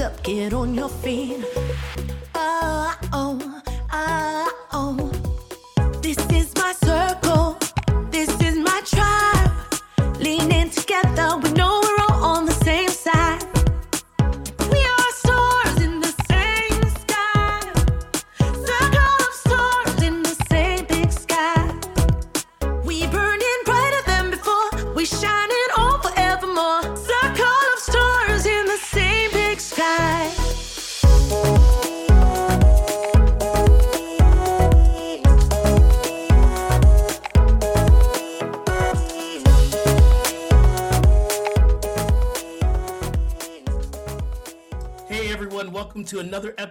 Up, get on your feet.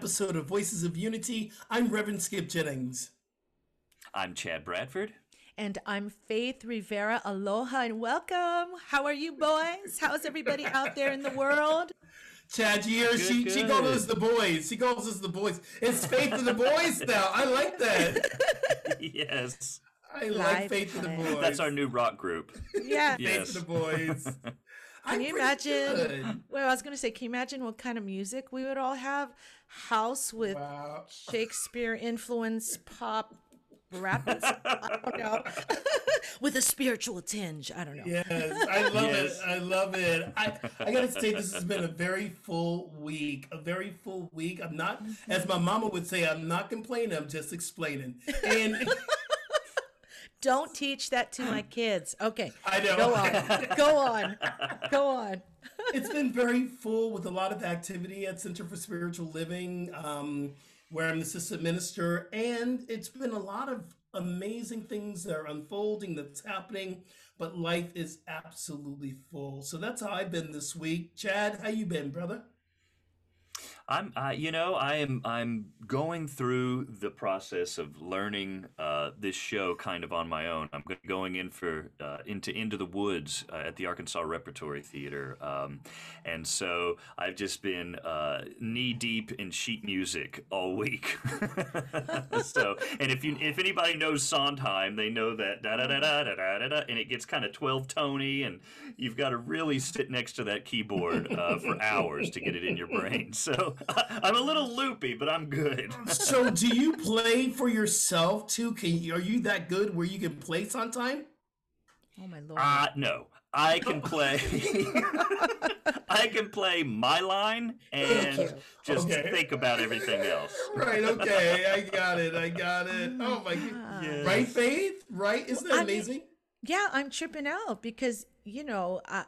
Episode of Voices of Unity. I'm Reverend Skip Jennings. I'm Chad Bradford. And I'm Faith Rivera. Aloha and welcome. How are you, boys? How's everybody out there in the world? Chad, you hear? She, uh, she good. calls us the boys. She calls us the boys. It's Faith and the Boys now. I like that. yes. I like Live Faith and the. Boys. That's our new rock group. Yeah. Yes. Faith and the Boys. Can you imagine? Well, I was going to say, can you imagine what kind of music we would all have? House with Wow. Shakespeare influence, pop, rap. and s- I don't know. with a spiritual tinge. I don't know. Yes, I love Yes. it. I love it. I, I gotta say, this has been a very full week. A very full week. I'm not, as my mama would say, I'm not complaining. I'm just explaining. And Don't teach that to my kids. Okay. I know. Go on. Go on. Go on. it's been very full with a lot of activity at Center for Spiritual Living, um, where I'm the assistant minister, and it's been a lot of amazing things that are unfolding, that's happening. But life is absolutely full. So that's how I've been this week. Chad, how you been, brother? I'm, you know, I am. I'm going through the process of learning uh, this show kind of on my own. I'm going in for uh, into into the woods uh, at the Arkansas Repertory Theater, um, and so I've just been uh, knee deep in sheet music all week. so, and if you if anybody knows Sondheim, they know that da da da da da da da, da, and it gets kind of twelve tony, and you've got to really sit next to that keyboard uh, for hours to get it in your brain. So I'm a little loopy, but I'm good. So, do you play for yourself too? Can you, are you that good where you can play sometime? Oh, my Lord. Uh, no, I can play. I can play my line and just Okay. think about everything else. Right. Okay. I got it. I got it. Oh my god. Right, Faith? Right? Isn't that I mean- amazing? Yeah, I'm tripping out because you know uh,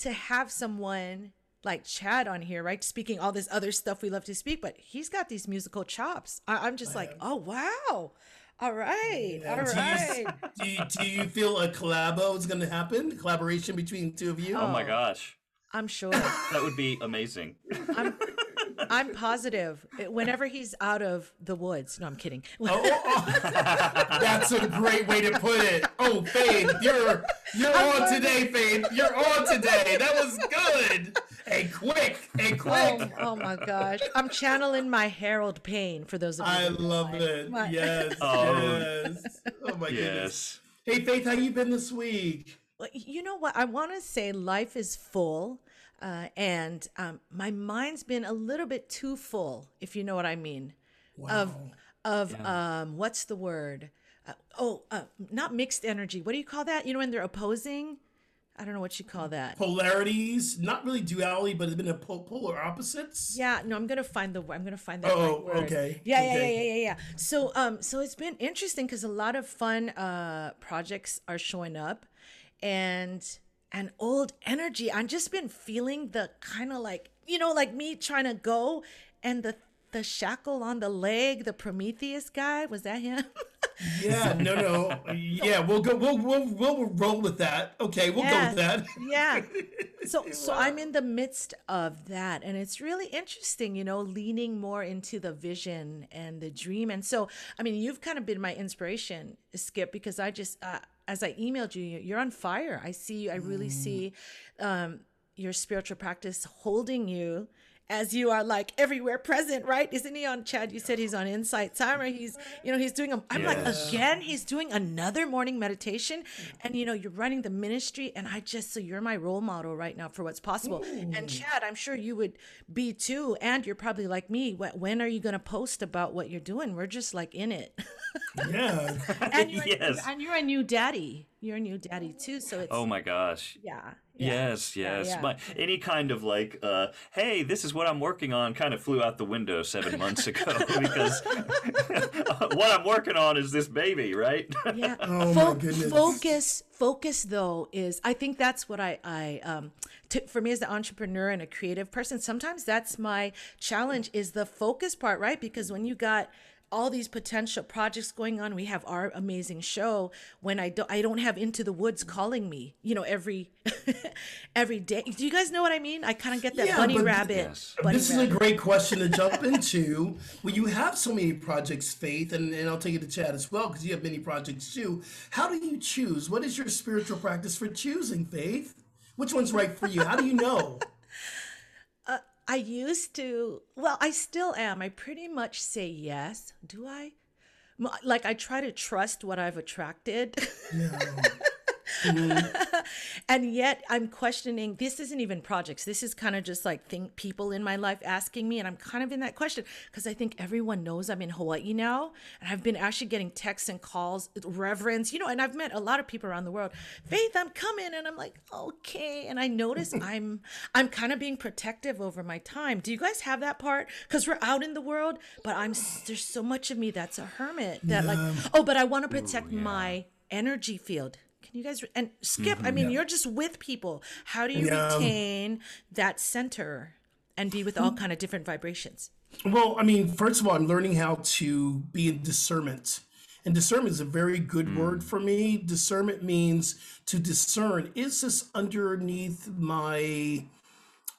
to have someone like Chad on here, right, speaking all this other stuff we love to speak, but he's got these musical chops. I- I'm just like, oh wow, all right, all do, you, do, you, do you feel a collabo is going to happen? Collaboration between the two of you? Oh my Oh. gosh, I'm sure. that would be amazing. I'm I'm positive. Whenever he's out of the woods, no, I'm kidding. Oh, oh, oh. That's a great way to put it. Oh, Faith, you're you're on today, Faith. You're on today. That was good. And quick, and quick. Oh, oh my gosh, I'm channeling my Harold Payne for those of you. I love my- it. my- Yes, Oh. yes. Oh my goodness. Hey, Faith, how you been this week? You know what? I want to say life is full, uh, and um, my mind's been a little bit too full, if you know what I mean. Of of um, what's the word? Uh, oh, uh, not mixed energy. What do you call that? You know when they're opposing. I don't know what you call that. Polarities, not really duality, but it's been a po- polar opposites. Yeah, no, I'm gonna find the. I'm gonna find that. Oh, right word. okay, Yeah, yeah, okay. yeah, yeah, yeah, yeah. So, um, so it's been interesting because a lot of fun uh projects are showing up, and an old energy. I've just been feeling the kind of like you know, like me trying to go, and the the shackle on the leg, the Prometheus guy. Was that him? Yeah, no, no, yeah. We'll go. We'll we'll we'll roll with that. Okay, we'll go with that. yeah. So so I'm in the midst of that and it's really interesting, you know, leaning more into the vision and the dream. And so, I mean, you've kind of been my inspiration, Skip, because I just uh, as I emailed you, you're on fire. I see you. I really see um, your spiritual practice holding you as you are like everywhere present, right? Isn't he on Chad? You said he's on Insight Timer. He's, you know, he's doing a, I'm like, again, he's doing another morning meditation. And, you know, you're running the ministry. And I just, so you're my role model right now for what's possible. And Chad, I'm sure you would be too. And you're probably like me. When are you going to post about what you're doing? We're just like in it. Yeah. and, you're, Yes. and you're a new daddy. You're a new daddy too. So it's, Oh my gosh. yeah. yeah. Yes, yes. yeah. My, any kind of like, uh, hey, this is what I'm working on kind of flew out the window seven months ago because what I'm working on is this baby, right? yeah Oh my goodness. focus focus though is i think that's what i i um t- for me as an entrepreneur and a creative person sometimes that's my challenge is the focus part right because when you got all these potential projects going on we have our amazing show when i don't i don't have into the woods mm. calling me you know every every day do you guys know what i mean i kind of get that Yeah, bunny but- rabbit Yes. bunny this is a great question to jump into. When you have so many projects, Faith, and, and I'll take it to Chad as well, because you have many projects too. How do you choose? What is your spiritual practice for choosing, Faith? Which one's right for you? How do you know? I used to, well, I still am. I pretty much say yes. Do I? Like, I try to trust what I've attracted. Mm-hmm. and yet I'm questioning this isn't even projects. This is kind of just like think people in my life asking me. And I'm kind of in that question because I think everyone knows I'm in Hawaii now. And I've been actually getting texts and calls, reverence, you know, and I've met a lot of people around the world. Faith, I'm coming. And I'm like, okay. And I notice I'm I'm kind of being protective over my time. Do you guys have that part? Because we're out in the world, but I'm there's so much of me that's a hermit that like, oh, but I want to protect my energy field. Can you guys and skip? I mm-hmm, mean, you're just with people. How do you Yeah. retain that center and be with all hmm. kind of different vibrations? Well, I mean, first of all, I'm learning how to be in discernment. And discernment is a very good hmm. word for me. Discernment means to discern is this underneath my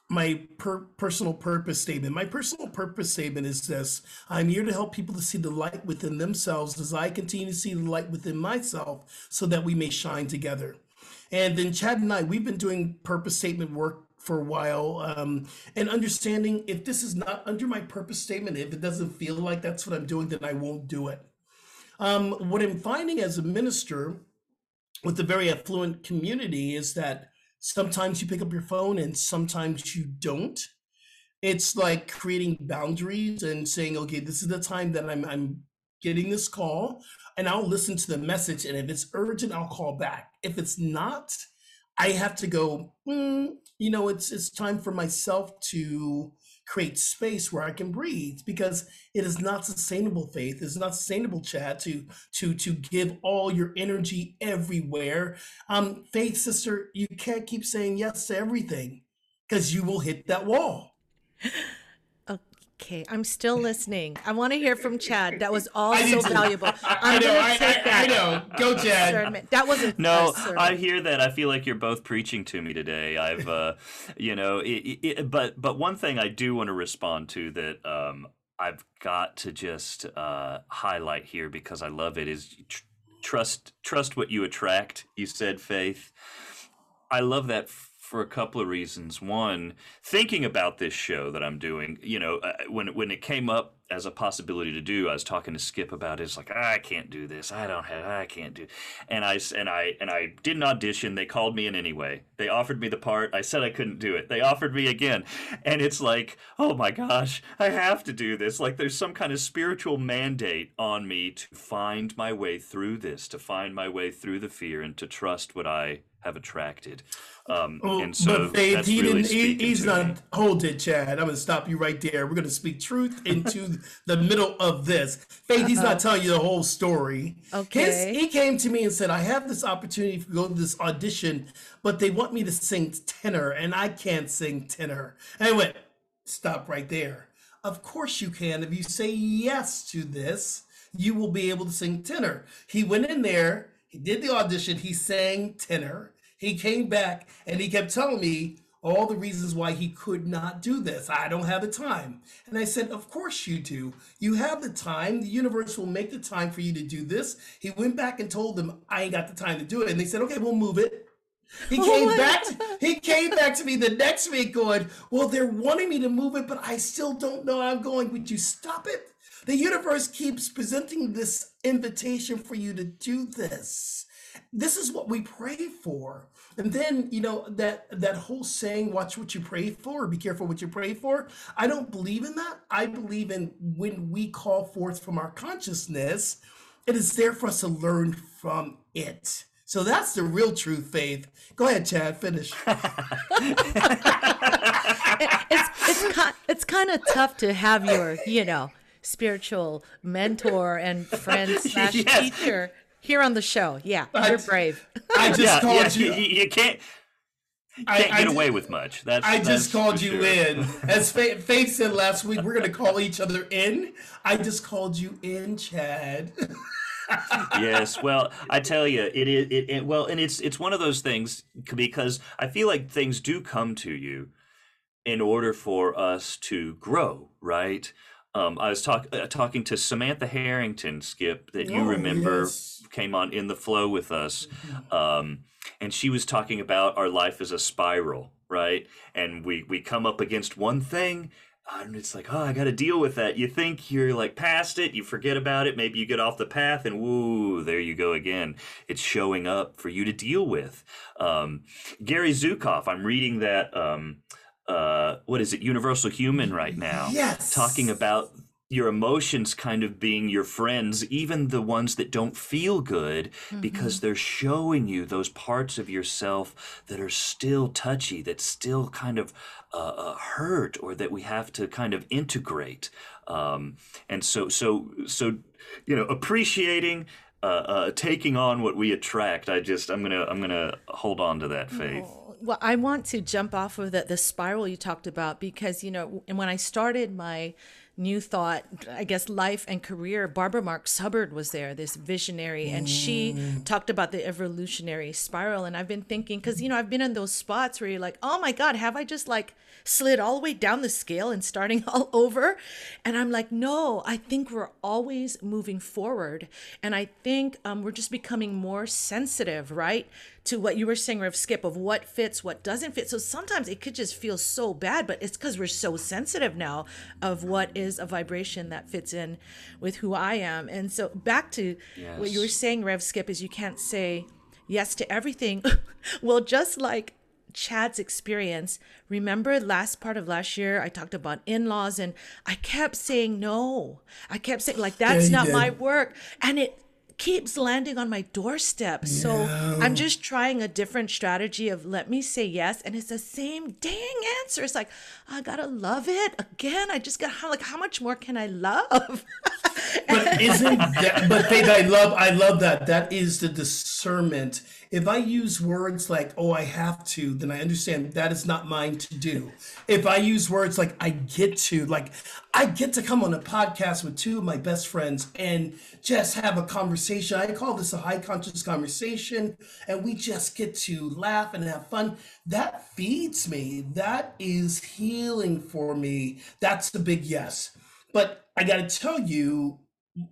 my per- personal purpose statement. My personal purpose statement is this I'm here to help people to see the light within themselves as I continue to see the light within myself so that we may shine together. And then Chad and I, we've been doing purpose statement work for a while um, and understanding if this is not under my purpose statement, if it doesn't feel like that's what I'm doing, then I won't do it. Um, what I'm finding as a minister with a very affluent community is that sometimes you pick up your phone and sometimes you don't. It's like creating boundaries and saying, okay, this is the time that I'm, I'm getting this call and I'll listen to the message. And if it's urgent, I'll call back. If it's not, I have to go, "Hmm, you know, it's, it's time for myself to create space where I can breathe because it is not sustainable faith. It's not sustainable, Chad, to to to give all your energy everywhere. Um, faith, sister, you can't keep saying yes to everything because you will hit that wall. Okay, I'm still listening. I want to hear from Chad. That was all I so to- valuable. I I'm know, gonna I, take I, that. I know. Go, Chad. That was a No. I hear that. I feel like you're both preaching to me today. I've, uh, you know, it, it, it- but but one thing I do want to respond to that um, I've got to just uh, highlight here because I love it is tr- trust trust what you attract. You said faith. I love that f- for a couple of reasons. One, thinking about this show that I'm doing, you know, uh, when when it came up as a possibility to do, I was talking to Skip about it. It's like I can't do this. I don't have. I can't do. And I and I and I didn't audition. They called me in anyway. They offered me the part. I said I couldn't do it. They offered me again, and it's like, oh my gosh, I have to do this. Like there's some kind of spiritual mandate on me to find my way through this, to find my way through the fear, and to trust what I have attracted. Um, Oh, and so but Faith, he really didn't. He, he's not. me. Hold it, Chad. I'm going to stop you right there. We're going to speak truth into the middle of this. Faith, he's not telling you the whole story. Okay. His, he came to me and said, "I have this opportunity to go to this audition, but they want me to sing tenor, and I can't sing tenor." And I went, "Stop right there." Of course you can. If you say yes to this, you will be able to sing tenor. He went in there, he did the audition, he sang tenor. He came back and he kept telling me all the reasons why he could not do this. I don't have the time. And I said, Of course you do. You have the time. The universe will make the time for you to do this. He went back and told them, I ain't got the time to do it. And they said, Okay, we'll move it. He oh came back. To, he came back to me the next week, going, "Well, they're wanting me to move it, but I still don't know. I'm going. Would you stop it? The universe keeps presenting this invitation for you to do this. This is what we pray for. And then, you know, that that whole saying, watch what you pray for, or be careful what you pray for. I don't believe in that. I believe in when we call forth from our consciousness, it is there for us to learn from it. So that's the real true faith. Go ahead, Chad, finish. it's it's it's kind of tough to have your, you know, spiritual mentor and friend slash yes. teacher here on the show. Yeah, I, you're brave. I just yeah, called yeah, you. You, you can't. I can't I, get away with much. That's, I that's just called you sure. in. As Faith, Faith said last week, we're going to call each other in. I just called you in, Chad. yes, well, I tell you, it is. It, it, well, and it's it's one of those things because I feel like things do come to you in order for us to grow, right? Um, I was talk, uh, talking to Samantha Harrington, Skip, that you oh, remember yes. Came on in the flow with us. Mm-hmm. Um, and she was talking about our life as a spiral, right? And we, we come up against one thing and it's like, oh, I got to deal with that. You think you're like past it, you forget about it. Maybe you get off the path, and woo, there you go again. It's showing up for you to deal with. Um, Gary Zukav, I'm reading that um, uh, what is it, Universal Human right now. Yes. Talking about your emotions kind of being your friends, even the ones that don't feel good, mm-hmm. because they're showing you those parts of yourself that are still touchy, that still kind of uh, uh, hurt, or that we have to kind of integrate. Um, and so, so, so, you know, appreciating. Uh, uh, taking on what we attract, I just I'm gonna I'm gonna hold on to that faith. Oh well, I want to jump off of the, the spiral you talked about because, you know, and when I started my new thought, I guess, life and career, Barbara Marx Hubbard was there, this visionary, and she mm. talked about the evolutionary spiral. And I've been thinking, because, you know, I've been in those spots where you're like, oh my God, have I just like slid all the way down the scale and starting all over? And I'm like, no, I think we're always moving forward. And I think um, we're just becoming more sensitive, right? To what you were saying, Rev Skip, of what fits, what doesn't fit. So sometimes it could just feel so bad, but it's because we're so sensitive now of what is a vibration that fits in with who I am. And so back to yes. what you were saying, Rev Skip, is you can't say yes to everything. well, just like Chad's experience. Remember last part of last year, I talked about in laws and I kept saying no. I kept saying, like, that's yeah, not did. my work. And it keeps landing on my doorstep. Yeah. So I'm just trying a different strategy of let me say yes. And it's the same dang answer. It's like, I gotta love it again. I just got how like how much more can I love? but isn't that but Faith, I love I love that. That is the discernment if I use words like, oh, I have to, then I understand that is not mine to do. If I use words like, I get to, like, I get to come on a podcast with two of my best friends and just have a conversation. I call this a high conscious conversation, and we just get to laugh and have fun. That feeds me. That is healing for me. That's the big yes. But I got to tell you,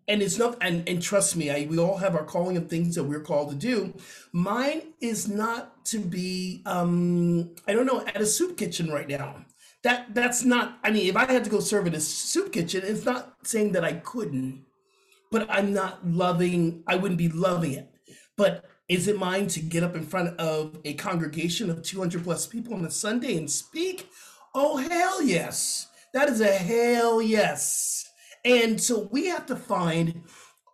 and it's not and, and trust me I, we all have our calling of things that we're called to do. Mine is not to be um i don't know at a soup kitchen right now. That that's not i mean if i had to go serve in a soup kitchen it's not saying that i couldn't but i'm not loving i wouldn't be loving it. But is it mine to get up in front of a congregation of 200 plus people on a sunday and speak? Oh hell yes. That is a hell yes and so we have to find,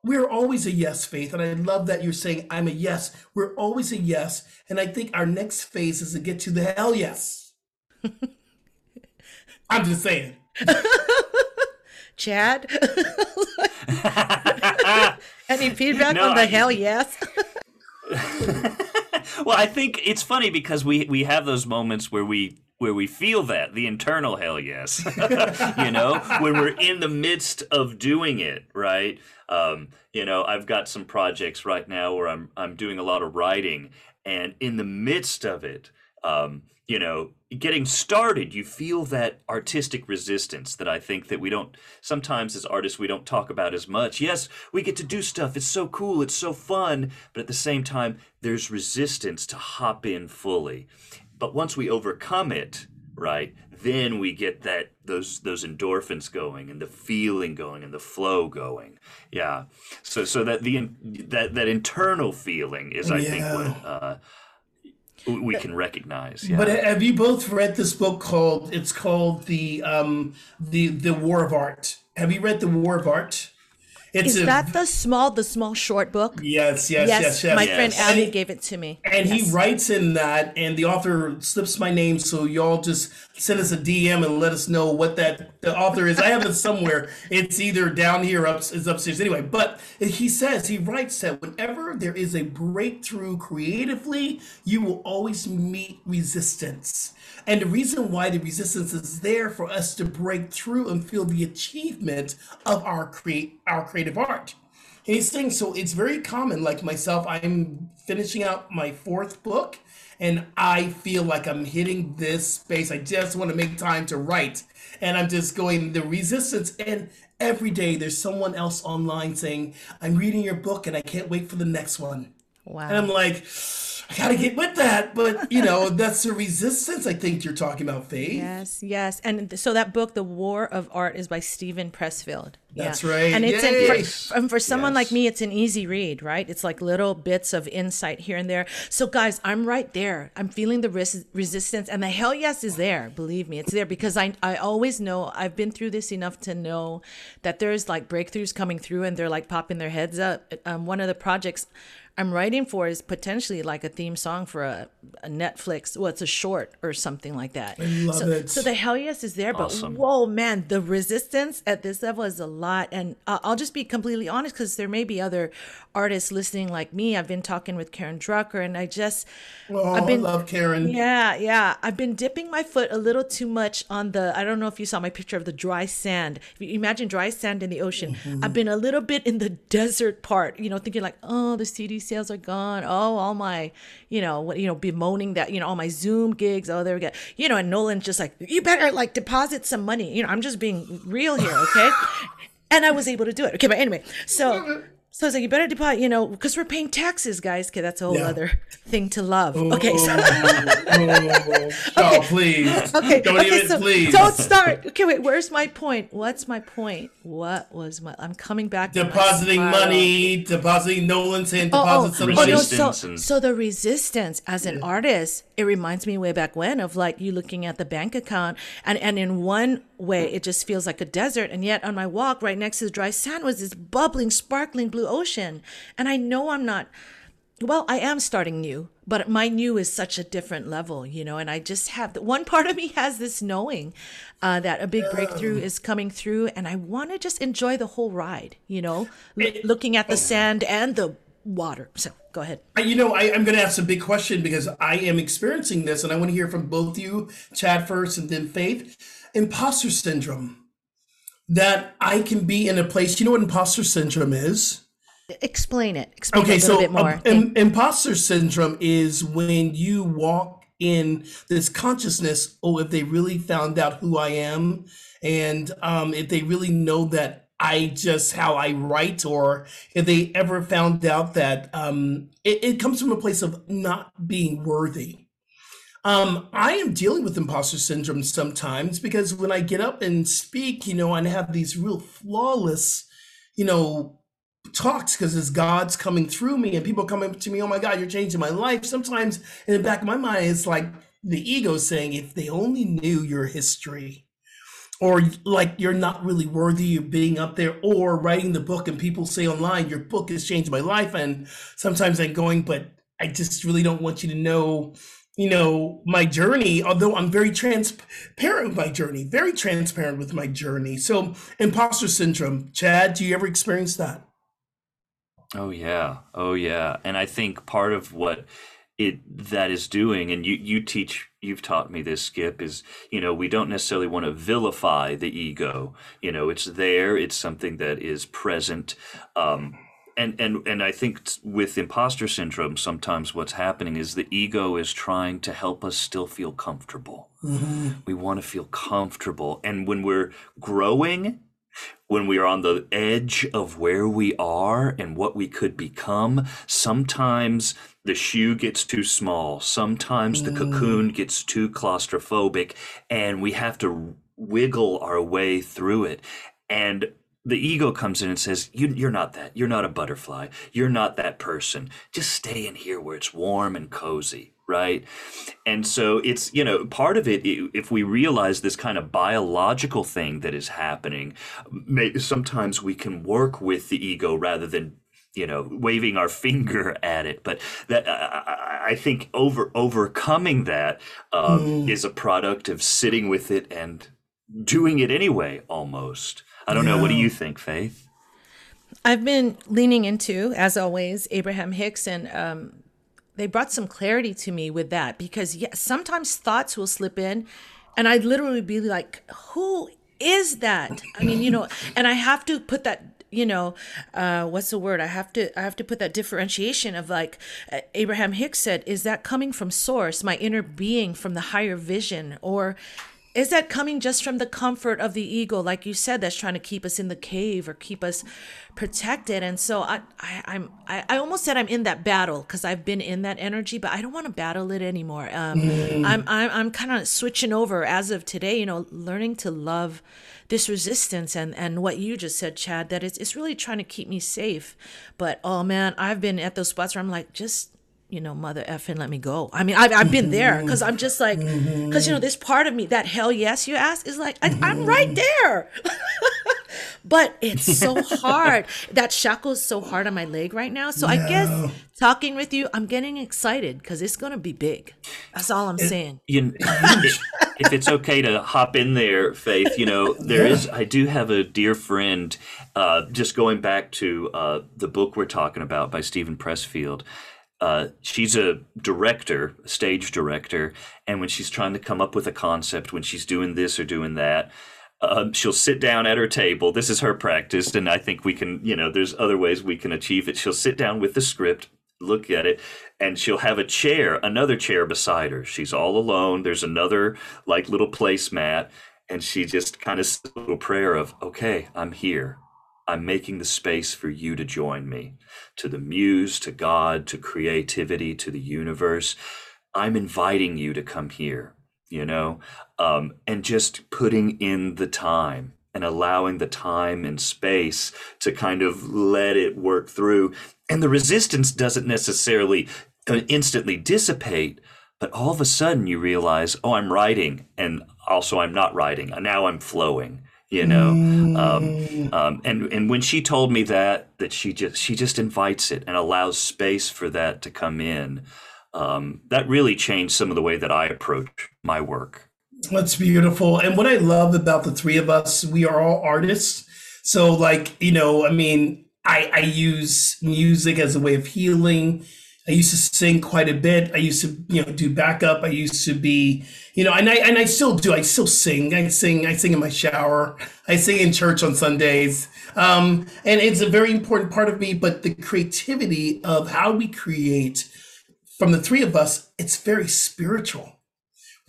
we're always a yes, Faith. And I love that you're saying, I'm a yes. We're always a yes. And I think our next phase is to get to the hell yes. I'm just saying. Chad? Any feedback no, on the I, hell yes? well, I think it's funny because we we have those moments where we where we feel that the internal hell yes. You know when we're in the midst of doing it right? Um, you know i've got some projects right now where i'm i'm doing a lot of writing and in the midst of it um, you know getting started you feel that artistic resistance that i think that we don't sometimes as artists we don't talk about as much. Yes we get to do stuff. It's so cool. It's so fun. But at the same time there's resistance to hop in fully but once we overcome it right then we get that those those endorphins going and the feeling going and the flow going. Yeah. So so that the that that internal feeling is i yeah. think what uh, we can recognize. Yeah. but have you both read this book called it's called the um the the war of art. Have you read the war of art it's Is a, that the small, the small short book? Yes, yes, yes, yes. yes. My yes. friend Abby gave it to me. And yes. he writes in that, and the author slips my name, so y'all just send us a DM and let us know what that the author is. I have it somewhere. It's either down here, up is upstairs. Anyway, but he says he writes that whenever there is a breakthrough creatively, you will always meet resistance. And the reason why the resistance is there for us to break through and feel the achievement of our create our creative art. And he's saying so it's very common, like myself, I'm finishing out my fourth book and I feel like I'm hitting this space. I just want to make time to write. And I'm just going the resistance and every day there's someone else online saying, I'm reading your book and I can't wait for the next one. Wow. And I'm like, I gotta get with that. But you know, that's the resistance I think you're talking about, Faith. Yes, yes. And so that book, The War of Art, is by Steven Pressfield. That's yeah. right. And it's an, for, and for someone yes. like me, it's an easy read, right? It's like little bits of insight here and there. So guys, I'm right there. I'm feeling the res- resistance and the hell yes is there. Believe me, it's there because I I always know I've been through this enough to know that there's like breakthroughs coming through and they're like popping their heads up. Um, one of the projects I'm writing for is potentially like a theme song for a, a Netflix. Well, it's a short or something like that. I love so, it. So the hell yes is there, awesome. but whoa, man, the resistance at this level is a lot. And uh, I'll just be completely honest because there may be other artists listening like me. I've been talking with Karen Drucker, and I just, oh, I've been, I love Karen. Yeah, yeah. I've been dipping my foot a little too much on the. I don't know if you saw my picture of the dry sand. If you imagine dry sand in the ocean, mm-hmm. I've been a little bit in the desert part. You know, thinking like, oh, the CD sales are gone. Oh, all my, you know, what you know, bemoaning that you know all my Zoom gigs. Oh, there we go. You know, and Nolan's just like, you better like deposit some money. You know, I'm just being real here, okay? and I was able to do it. Okay, but anyway, so so I was like, you better deposit, you know, because we're paying taxes, guys. Okay, that's a whole yeah. other thing to love. Okay, so oh, oh, please. Okay, don't okay, even, so please. Don't start. Okay, wait. Where's my point? What's my point? What was my? I'm coming back. Depositing money, depositing Nolan saying deposit oh, oh, some money. Oh, no, so, so the resistance as an yeah. artist, it reminds me way back when of like you looking at the bank account, and and in one way it just feels like a desert, and yet on my walk right next to the dry sand was this bubbling, sparkling blue ocean. And I know I'm not, well, I am starting new, but my new is such a different level, you know, and I just have the one part of me has this knowing uh, that a big breakthrough is coming through, and I want to just enjoy the whole ride, you know, l- looking at the sand and the water. So go ahead. You know, I, am going to ask a big question because I am experiencing this, and I want to hear from both you, Chad first, and then Faith. Imposter syndrome. That I can be in a place. You know what imposter syndrome is? Explain it. Explain okay, it a so bit more. Um, imposter syndrome is when you walk in this consciousness. Oh, if they really found out who I am, and um, if they really know that I just how I write, or if they ever found out that um, it, it comes from a place of not being worthy. Um, I am dealing with imposter syndrome sometimes because when I get up and speak, you know, and have these real flawless, you know, talks because it's God's coming through me and people coming to me, oh my God, you're changing my life. Sometimes in the back of my mind, it's like the ego saying, if they only knew your history, or like you're not really worthy of being up there, or writing the book and people say online, your book has changed my life. And sometimes I'm going, but I just really don't want you to know you know my journey although i'm very transparent with my journey very transparent with my journey so imposter syndrome chad do you ever experience that Oh yeah. Oh yeah. And I think part of what it that is doing and you you teach you've taught me this skip is you know we don't necessarily want to vilify the ego you know it's there it's something that is present um and and and I think with imposter syndrome, sometimes what's happening is the ego is trying to help us still feel comfortable. Mm-hmm. We want to feel comfortable, and when we're growing, when we are on the edge of where we are and what we could become, sometimes the shoe gets too small. Sometimes the cocoon mm. gets too claustrophobic, and we have to wiggle our way through it. And the ego comes in and says, you, are not that. You're not a butterfly. You're not that person. Just stay in here where it's warm and cozy. Right. And so it's, you know, part of it, if we realize this kind of biological thing that is happening, sometimes we can work with the ego rather than you know waving our finger at it but that i, I think over overcoming that um, mm. is a product of sitting with it and doing it anyway almost I don't yeah. know. What do you think, Faith? I've been leaning into, as always, Abraham Hicks, and um, they brought some clarity to me with that because yeah, sometimes thoughts will slip in, and I'd literally be like, "Who is that?" I mean, you know, and I have to put that you know uh, what's the word i have to i have to put that differentiation of like uh, abraham hicks said is that coming from source my inner being from the higher vision or is that coming just from the comfort of the ego like you said that's trying to keep us in the cave or keep us protected? And so i, I i'm I, I almost said i'm in that battle because i've been in that energy but i don't want to battle it anymore. Um, mm. i'm i'm, I'm kind of switching over as of today you know learning to love this resistance and and what you just said chad that it's, it's really trying to keep me safe. But oh man i've been at those spots where i'm like just you know, mother effing let me go. I mean, I've, I've been there because I'm just like, because, you know, this part of me, that hell yes you ask is like, I, am right there. but it's so hard. that shackle is so hard on my leg right now. So I guess talking with you, I'm getting excited because it's going to be big. That's all I'm it, saying. You, if it's okay to hop in there, Faith, you know, there yeah. is. I do have a dear friend, uh, just going back to uh, the book we're talking about by Steven Pressfield uh, she's a director, a stage director, and when she's trying to come up with a concept, when she's doing this or doing that, um, she'll sit down at her table. This is her practice, and I think we can, you know, there's other ways we can achieve it. She'll sit down with the script, look at it, and she'll have a chair, another chair beside her. She's all alone. There's another like little placemat, and she just kind of a little prayer of, "Okay, I'm here. I'm making the space for you to join me." to the muse, to God, to creativity, to the universe. I'm inviting you to come here, you know, um, and just putting in the time and allowing the time and space to kind of let it work through. And the resistance doesn't necessarily uh, instantly dissipate, but all of a sudden you realize, oh, I'm writing, and also I'm not writing. And now I'm flowing you know um, mm. um, and and when she told me that that she just she just invites it and allows space for that to come in um, that really changed some of the way that i approach my work. That's beautiful. And what i love about the three of us we are all artists. So like you know i mean i i use music as a way of healing I used to sing quite a bit. I used to, you know, do backup. I used to be, you know, and I and I still do. I still sing. I sing. I sing in my shower. I sing in church on Sundays. Um, and it's a very important part of me. But the creativity of how we create from the three of us, it's very spiritual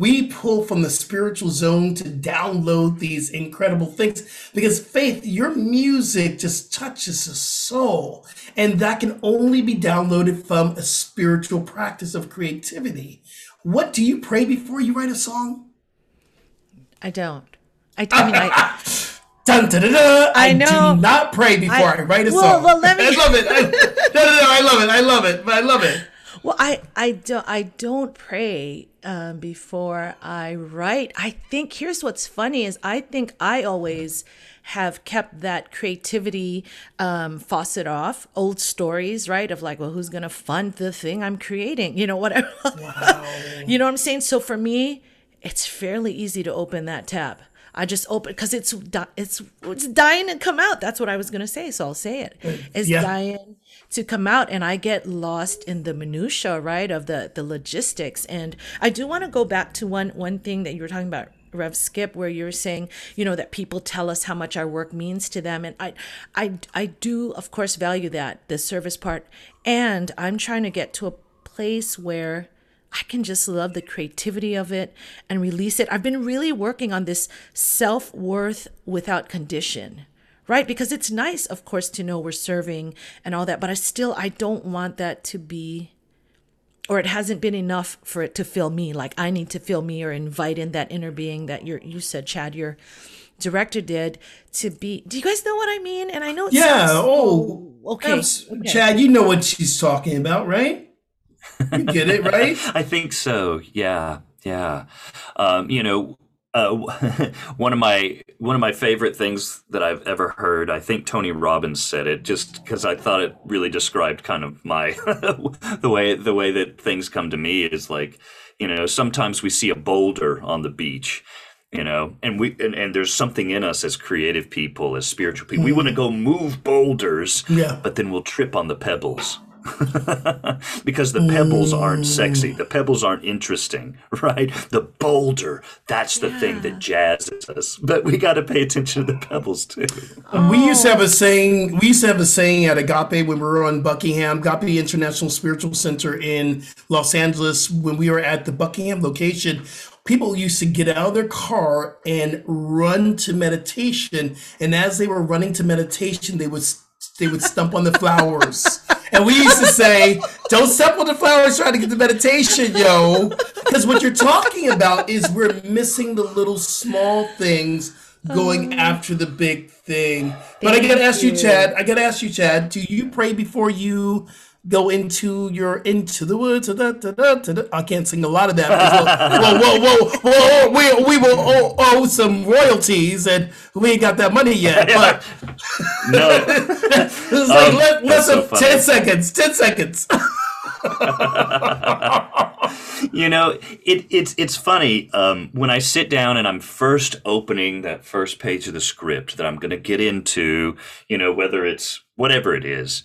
we pull from the spiritual zone to download these incredible things because faith your music just touches the soul and that can only be downloaded from a spiritual practice of creativity what do you pray before you write a song i don't i, I mean i Dun. I, I know. do not pray before I, I write a well, song. Well, let me... I love it. I, no, no, no. I love it. I love it. I love it. Well, I, I don't I don't pray um, before I write. I think here's what's funny is I think I always have kept that creativity um, faucet off. Old stories, right? Of like, well, who's gonna fund the thing I'm creating? You know, whatever. Wow. you know what I'm saying? So for me, it's fairly easy to open that tab. I just open because it's it's it's dying to come out. That's what I was gonna say, so I'll say it. It's Yeah. dying to come out, and I get lost in the minutia, right, of the the logistics. And I do want to go back to one one thing that you were talking about, Rev Skip, where you were saying, you know, that people tell us how much our work means to them, and I I I do of course value that the service part, and I'm trying to get to a place where I can just love the creativity of it and release it. I've been really working on this self worth without condition, right? Because it's nice, of course, to know we're serving and all that, but I still I don't want that to be, or it hasn't been enough for it to fill me. Like I need to fill me or invite in that inner being that you you said, Chad, your director did to be. Do you guys know what I mean? And I know Yeah. sounds- Oh, okay. okay. Chad, you know what she's talking about, right? You get it, right? I think so. Yeah, yeah. Um, you know, uh, one of my one of my favorite things that I've ever heard. I think Tony Robbins said it, just because I thought it really described kind of my the way the way that things come to me is like, you know, sometimes we see a boulder on the beach. You know, and we and, and there's something in us as creative people, as spiritual people. We want to go move boulders, Yeah. but then we'll trip on the pebbles. because the pebbles aren't sexy. The pebbles aren't interesting, right? The boulder, that's the thing that jazzes us. But we got to pay attention to the pebbles too. We used to have a saying. We used to have a saying at Agape when we were on Buckingham, Agape International Spiritual Center in Los Angeles. When we were at the Buckingham location, people used to get out of their car and run to meditation. And as they were running to meditation, they would they would stump on the flowers. And we used to say, "Don't step on the flowers trying to get the meditation, yo," because what you're talking about is we're missing the little small things going mm-hmm. after the big thing. But I gotta ask you, you. Chad. I gotta ask you, Chad. Do you pray before you go into your into the woods? Da, da, da. I can't sing a lot of that. Whoa, whoa, whoa, whoa! whoa we we will owe, owe some royalties, and we ain't got that money yet. But No, it's like Um, let, less so ten seconds. Ten seconds. you know, it, it's it's funny um, when I sit down and I'm first opening that first page of the script that I'm going to get into. You know, whether it's whatever it is,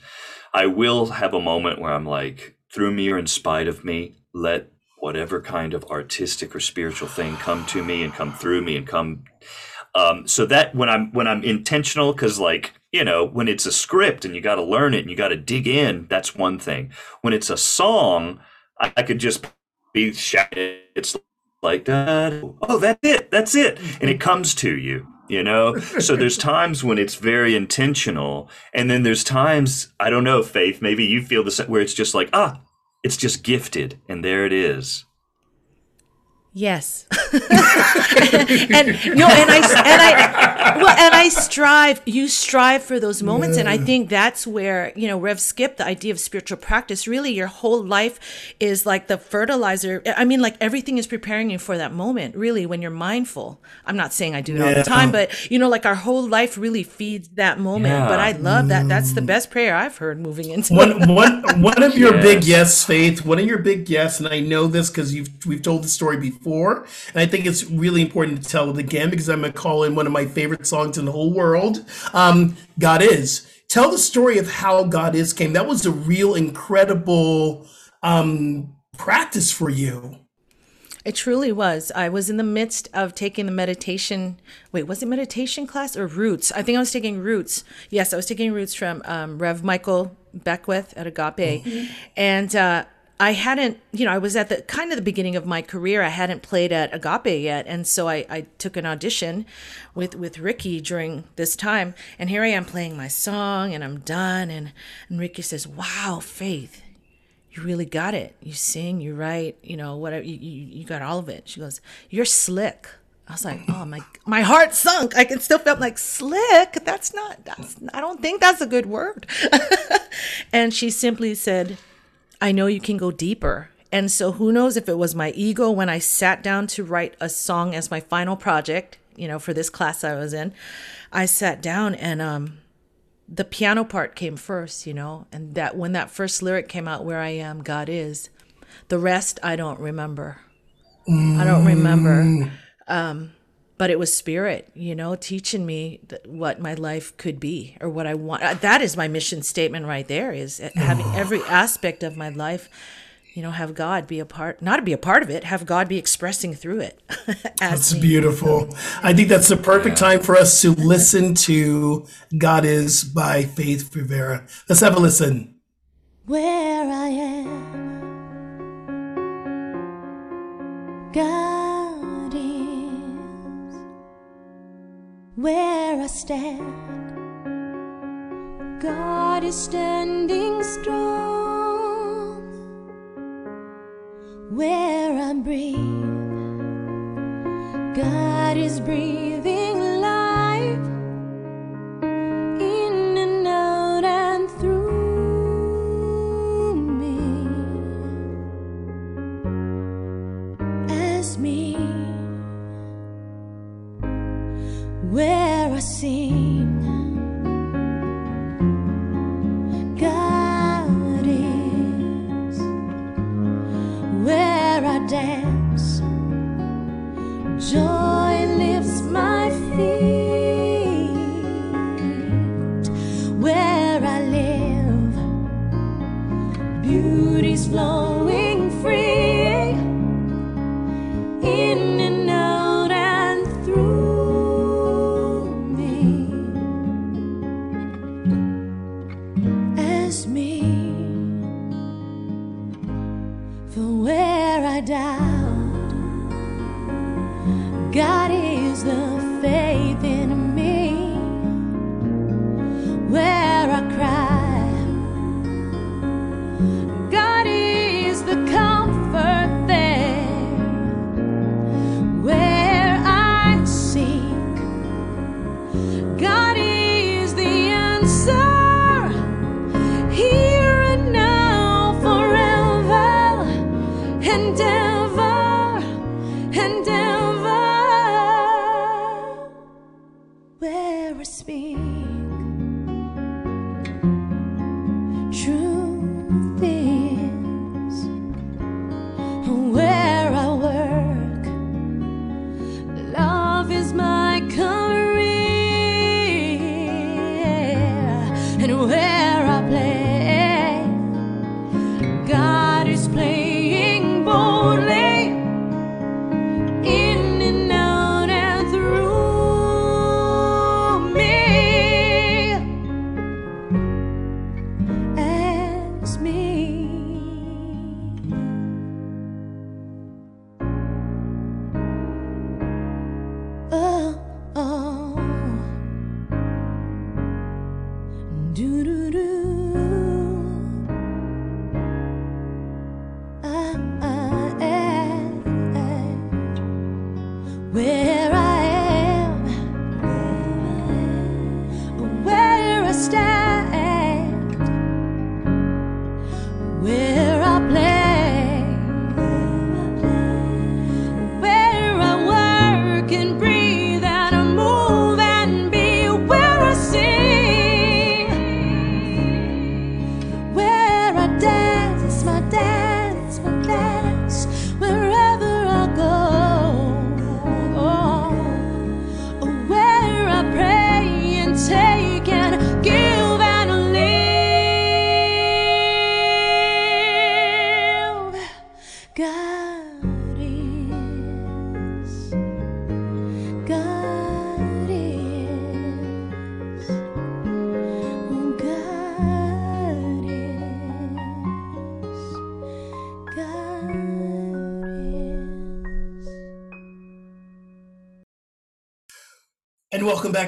I will have a moment where I'm like, through me or in spite of me, let whatever kind of artistic or spiritual thing come to me and come through me and come. Um, so that when I'm when I'm intentional, because like you know, when it's a script and you got to learn it and you got to dig in, that's one thing. When it's a song, I, I could just be shouting. It's like that. Oh, that's it. That's it. And it comes to you, you know? So there's times when it's very intentional. And then there's times, I don't know, Faith, maybe you feel the same, where it's just like, ah, it's just gifted. And there it is. Yes. and no, and I and I well, and I strive. You strive for those moments, and I think that's where you know Rev Skip the idea of spiritual practice. Really, your whole life is like the fertilizer. I mean, like everything is preparing you for that moment. Really, when you're mindful. I'm not saying I do it all the time, but you know, like our whole life really feeds that moment. But I love that. That's the mm. best prayer I've heard moving into. one one one of your big Yes. yes, Faith. One of your big yes, and I know this because you've we've told the story before, and I think it's really important to tell it again because I'm gonna call in one of my favorite songs in the whole world. Um, God is. Tell the story of how God is came. That was a real incredible um, practice for you. It truly was. I was in the midst of taking the meditation. Wait, was it meditation class or roots? I think I was taking roots. Yes, I was taking roots from um, Rev Michael Beckwith at Agape, and uh, I hadn't. You know, I was at the kind of the beginning of my career. I hadn't played at Agape yet, and so I, I took an audition with with Rickie during this time. And here I am playing my song, and I'm done. And and Rickie says, "Wow, Faith." you really got it. You sing, you write, you know, whatever. You, you, you got all of it. She goes, you're slick. I was like, oh my, my heart sunk. I can still felt like slick. That's not, that's, I don't think that's a good word. and she simply said, I know you can go deeper. And so who knows if it was my ego when I sat down to write a song as my final project, you know, for this class I was in. I sat down and um the piano part came first, you know, and that when that first lyric came out, "Where I am, God is," the rest I don't remember. I don't remember. Um, but it was spirit, you know, teaching me th- what my life could be or what I want. Uh, That is my mission statement right there is uh, having every aspect of my life, you know, have God be a part, not to be a part of it, have God be expressing through it. that's me. beautiful. I think that's the perfect time for us to listen to God is by Faith Rivera. Let's have a listen. where I am. God where I stand. God is standing strong where I breathe. God is breathing truth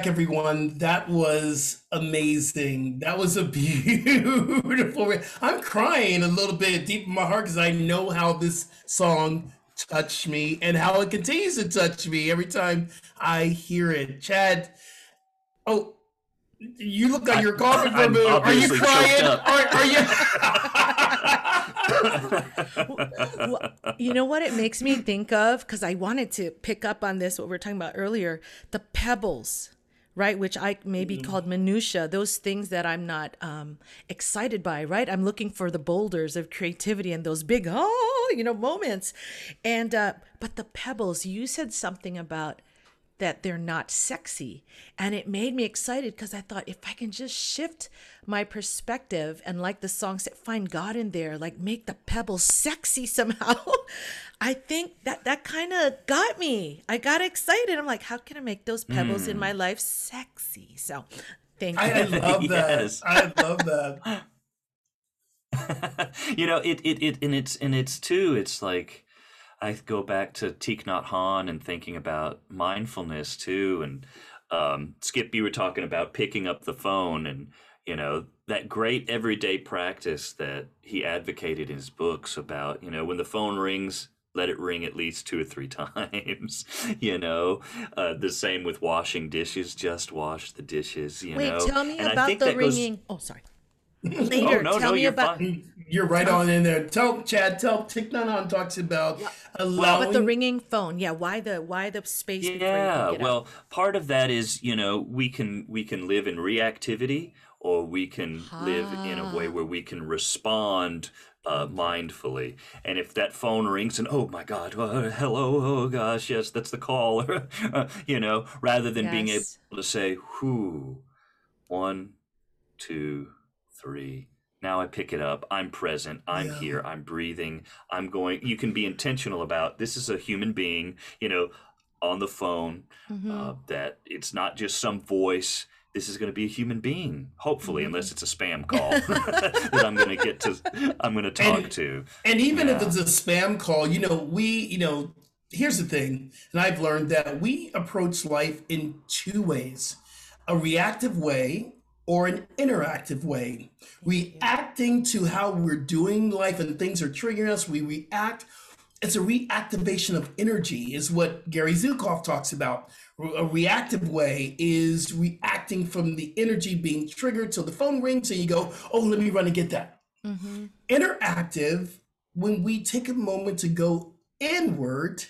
back, everyone. That was amazing. That was a beautiful. I'm crying a little bit deep in my heart because I know how this song touched me and how it continues to touch me every time I hear it. Chad, oh, you look like you're coughing for a I'm minute. Are you crying? Are, are you? You know what it makes me think of because i wanted to pick up on this what we were talking about earlier the pebbles right which i maybe called minutia those things that i'm not um, excited by right? I'm looking for the boulders of creativity and those big oh you know moments. And uh, but the pebbles you said something about that they're not sexy. And it made me excited because I thought if I can just shift my perspective and, like the song said, find God in there, like make the pebbles sexy somehow. I think that that kind of got me. I got excited. I'm like, how can I make those pebbles in hmm. my life sexy? So thank you. I love that. Yes. I love that. you know, it, it, it, and it's, and it's too, it's like, I go back to Thich Nhat Hanh and thinking about mindfulness too. And um, Skip, you were talking about picking up the phone and, you know, that great everyday practice that he advocated in his books about, you know, when the phone rings, let it ring at least two or three times, you know. Uh, the same with washing dishes, just wash the dishes, you Wait, know. tell me And about the that goes- ringing. Oh, sorry. Later, no, tell no, me you're about fine. You're right on in there. Tell Chad. Tell Thich Nhat Hanh talks about allowing. but the ringing phone. Yeah, why the why the space? before you can Yeah, get up? well, part of that is you know we can we can live in reactivity, or we can live in a way where we can respond uh, mindfully. And if that phone rings and oh my God, uh, hello, oh gosh, yes, that's the call, you know, rather than being able to say, whoo, one, two, three. Now I pick it up. I'm present. I'm Yeah. here. I'm breathing. I'm going. You can be intentional about this is a human being, you know, on the phone, Mm-hmm. uh, that it's not just some voice. This is going to be a human being, hopefully, Mm-hmm. unless it's a spam call that I'm going to get to, I'm going to talk And- to. And even if it's a spam call, you know, we, you know, here's the thing, and I've learned that we approach life in two ways a reactive way or an interactive way. Reacting to how we're doing life and things are triggering us, we react. It's a reactivation of energy, is what Gary Zukav talks about. A reactive way is reacting from the energy being triggered. So the phone rings and you go, oh, let me run and get that mm-hmm. interactive when we take a moment to go inward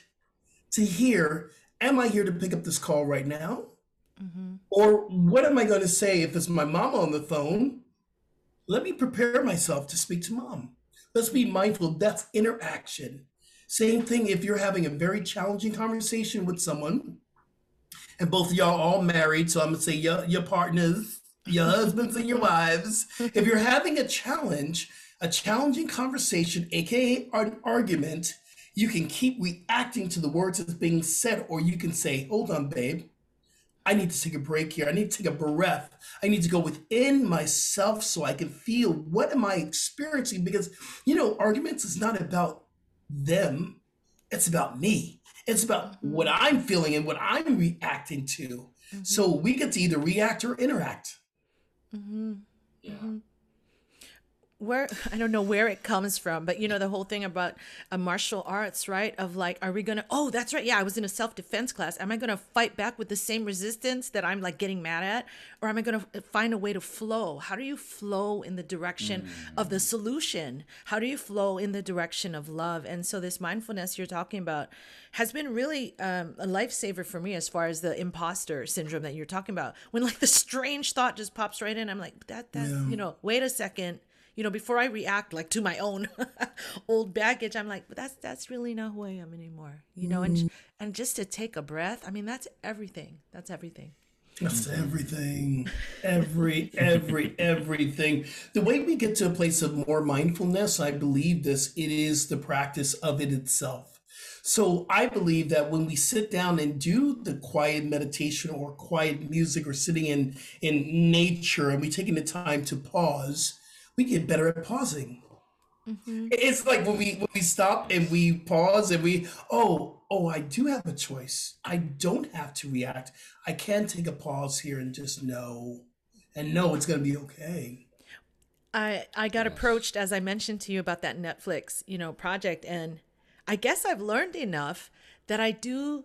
to hear am i here to pick up this call right now or what am i going to say if it's my mom on the phone? Let me prepare myself to speak to mom. Let's be mindful that's interaction. Same thing if you're having a very challenging conversation with someone and both of y'all all married so i'm going to say your, your partners your husbands and your wives. If you're having a challenge a challenging conversation aka an argument you can keep reacting to the words that's being said or you can say hold on babe i need to take a break here. I need to take a breath. I need to go within myself so i can feel what am i experiencing? Because you know arguments is not about them. It's about me. It's about mm-hmm. what i'm feeling and what i'm reacting to. Mm-hmm. So we get to either react or interact. Mm-hmm. Yeah. Where I don't know where it comes from, but you know the whole thing about a martial arts, right? Of like, are we gonna? Oh, that's right. Yeah, I was in a self defense class. Am I gonna fight back with the same resistance that I'm like getting mad at, or am I gonna uh, find a way to flow? How do you flow in the direction of the mm. solution? How do you flow in the direction of love? And so this mindfulness you're talking about has been really um, a lifesaver for me as far as the imposter syndrome that you're talking about. When like the strange thought just pops right in, I'm like, that that you know, wait a second you know before i react like to my own old baggage i'm like but that's that's really not who i am anymore you know and mm. and just to take a breath i mean that's everything that's everything That's everything. Every, every, everything. The way we get to a place of more mindfulness, I believe this, it is the practice of it itself. So I believe that when we sit down and do the quiet meditation or quiet music or sitting in in nature and we taking the time to pause, we get better at pausing. Mm-hmm. It's like when we when we stop and we pause and we oh oh I do have a choice. I don't have to react. I can take a pause here and just know and know it's gonna be okay. i i got approached as i mentioned to you about that netflix you know project and i guess i've learned enough that i do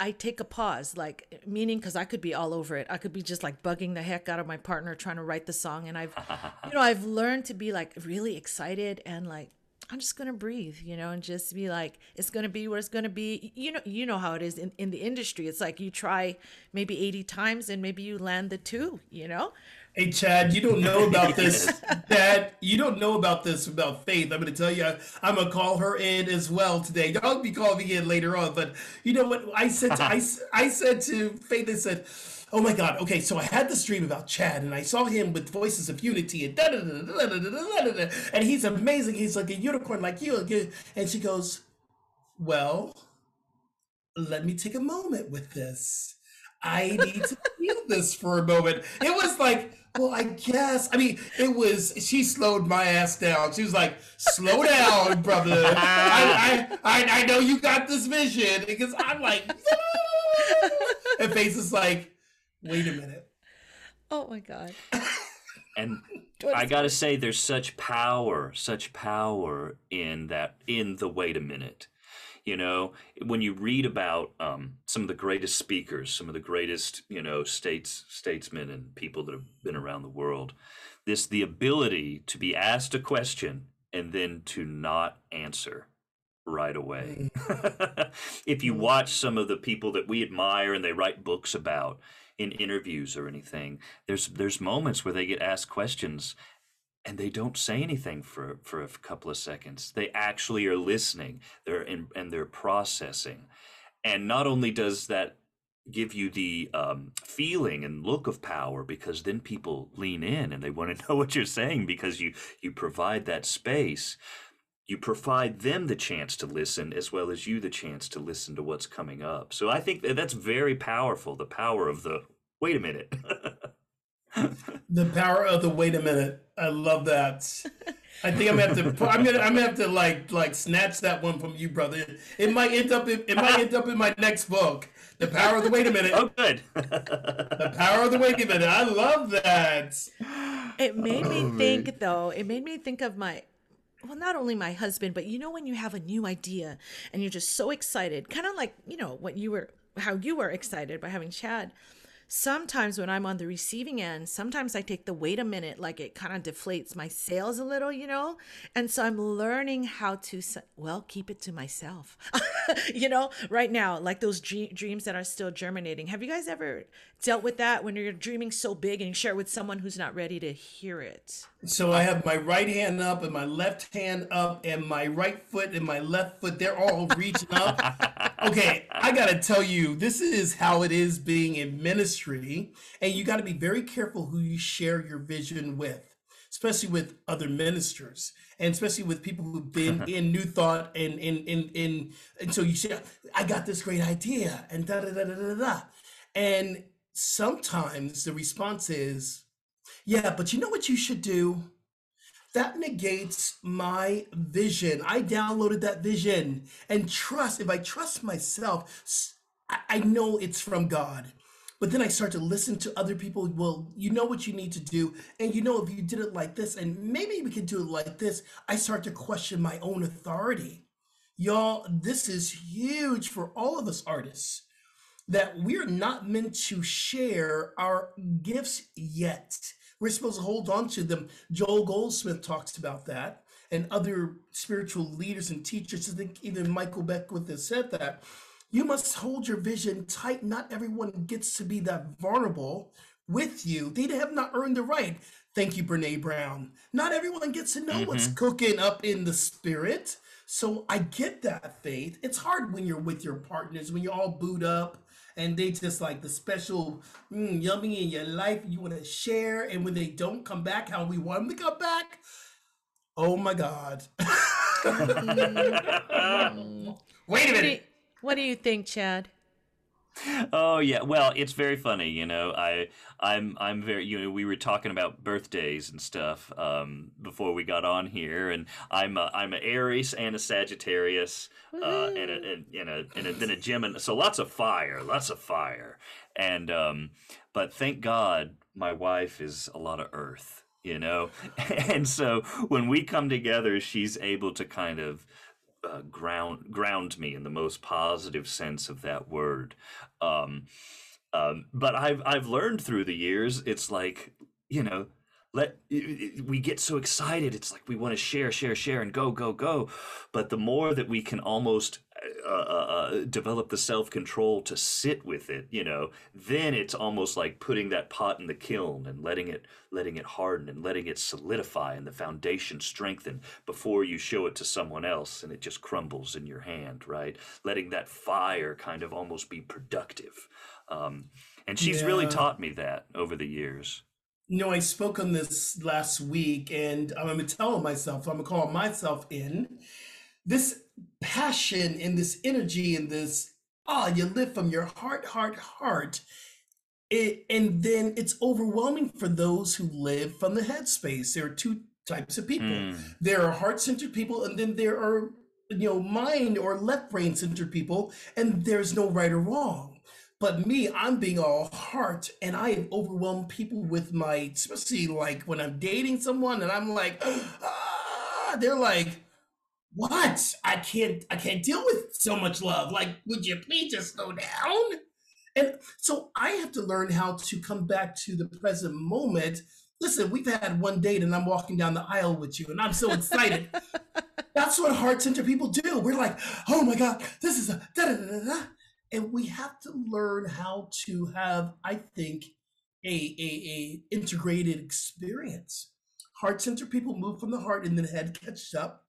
I take a pause, like meaning because I could be all over it. I could be just like bugging the heck out of my partner trying to write the song, and I've, you know, I've learned to be like really excited and like I'm just gonna breathe, you know, and just be like it's gonna be what it's gonna be. You know, you know how it is in in the industry. It's like you try maybe 80 times and maybe you land the two, you know. Hey Chad, you don't know about this. Chad, you don't know about this about Faith. I'm going to tell you. I'm going to call her in as well today. I'll be calling in later on. But you know what? I said to, I, I said to Faith. I said, "Oh my God. Okay, so I had this dream about Chad, and I saw him with voices of unity and da da da da da da da and he's amazing. He's like a unicorn, like you." And she goes, "Well, let me take a moment with this." I need to feel this for a moment. It was like, well, I guess. I mean, it was. She slowed my ass down. She was like, "Slow down, brother. I, I, I, I know you got this vision." Because I'm like, no! and Faith is like, "Wait a minute." Oh my god. And I gotta say, there's such power, such power in that. In the wait a minute you know when you read about um, some of the greatest speakers some of the greatest you know states statesmen and people that have been around the world this the ability to be asked a question and then to not answer right away mm. if you mm. watch some of the people that we admire and they write books about in interviews or anything there's there's moments where they get asked questions and they don't say anything for for a couple of seconds. They actually are listening. They're in, and they're processing. And not only does that give you the um, feeling and look of power because then people lean in and they want to know what you're saying because you you provide that space. You provide them the chance to listen as well as you the chance to listen to what's coming up. So i think that that's very powerful the power of the wait a minute the power of the wait a minute. I love that. I think I'm gonna have to. I'm gonna. I'm gonna have to like like snatch that one from you, brother. It might end up. In, it might end up in my next book. The power of the wait a minute. Oh, good. the power of the wait a minute. I love that. It made me oh, think, though. It made me think of my well, not only my husband, but you know, when you have a new idea and you're just so excited, kind of like, you know, what you were, how you were excited by having Chad sometimes when I'm on the receiving end, sometimes I take the wait a minute, like it kind of deflates my sails a little, you know? And so I'm learning how to, well, keep it to myself, you know, right now, like those dreams that are still germinating. Have you guys ever dealt with that when you're dreaming so big and you share it with someone who's not ready to hear it? So I have my right hand up and my left hand up and my right foot and my left foot, they're all reaching up. Okay, I got to tell you, this is how it is being in ministry. And you got to be very careful who you share your vision with, especially with other ministers and especially with people who've been in New Thought and in, in, in, and so you say, I got this great idea and da da da da da da. And sometimes the response is, yeah, but you know what you should do? That negates my vision. I downloaded that vision and trust. If I trust myself, I know it's from God. But then I start to listen to other people. Well, you know what you need to do. And you know, if you did it like this, and maybe we could do it like this, I start to question my own authority. Y'all, this is huge for all of us artists that we're not meant to share our gifts yet. We're supposed to hold on to them. Joel Goldsmith talks about that, and other spiritual leaders and teachers. I think even Michael Beckwith has said that. You must hold your vision tight. Not everyone gets to be that vulnerable with you. They have not earned the right. Thank you, Brene Brown. Not everyone gets to know mm-hmm. what's cooking up in the spirit. So I get that faith. It's hard when you're with your partners, when you're all booed up and they just like the special mm, yummy in your life you want to share. And when they don't come back how we want them to come back, oh my God. Wait a minute. What do you think, Chad? Oh yeah, well, it's very funny, you know. I I'm I'm very you know we were talking about birthdays and stuff um, before we got on here, and I'm a, I'm an Aries and a Sagittarius, uh, and, a, and, and, a, and a, then a Gemini. So lots of fire, lots of fire, and um, but thank God my wife is a lot of Earth, you know, and so when we come together, she's able to kind of uh, ground ground me in the most positive sense of that word. Um, um, but I've I've learned through the years, it's like you know, let we get so excited. It's like we want to share, share, share, and go, go, go. But the more that we can almost uh, uh, develop the self control to sit with it, you know, then it's almost like putting that pot in the kiln and letting it letting it harden and letting it solidify and the foundation strengthen before you show it to someone else and it just crumbles in your hand, right? Letting that fire kind of almost be productive. Um, and she's yeah. really taught me that over the years. You know, I spoke on this last week, and I'm going to tell myself, I'm going to call myself in this passion and this energy and this ah you live from your heart heart heart. It, and then it's overwhelming for those who live from the headspace. There are two types of people. Mm. there are heart-centered people and then there are you know mind or left brain centered people and there's no right or wrong. But me i'm being all heart and i have overwhelmed people with my especially like when i'm dating someone and i'm like ah, they're like what? I can't I can't deal with so much love. Like, would you please just slow down? And so I have to learn how to come back to the present moment. Listen, we've had one date and I'm walking down the aisle with you and I'm so excited. That's what heart center people do. We're like, oh my God, this is a da da da da. And we have to learn how to have, I think, a, a, a integrated experience. Heart center people move from the heart and then head catches up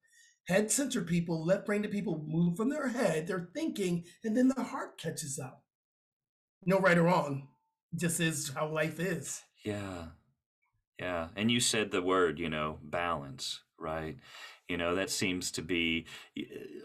head centered people, left brained people move from their head, they're thinking, and then the heart catches up. No right or wrong. just is how life is. Yeah. Yeah. And you said the word, you know, balance, right? You know, that seems to be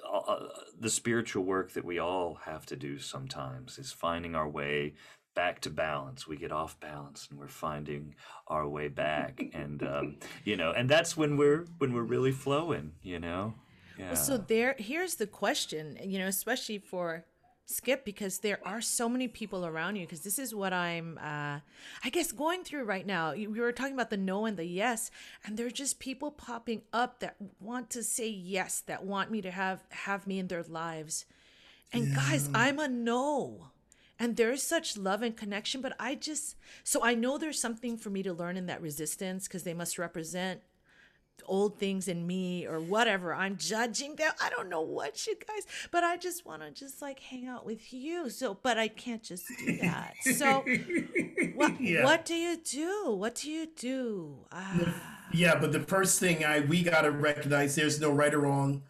uh, uh, the spiritual work that we all have to do sometimes is finding our way back to balance. We get off balance and we're finding our way back. and um, you know, and that's when we're when we're really flowing, you know? Yeah. So there here's the question, you know, especially for Skip, because there are so many people around you. Because this is what I'm, uh, I guess, going through right now. We were talking about the no and the yes, and there are just people popping up that want to say yes, that want me to have have me in their lives. And yeah. guys, I'm a no and there's such love and connection but i just so i know there's something for me to learn in that resistance because they must represent old things in me or whatever. I'm judging them. I don't know what you guys but i just want to just like hang out with you. So but i can't just do that. So what, yeah. what do you do? What do you do? Ah. yeah but the first thing i we got to recognize there's no right or wrong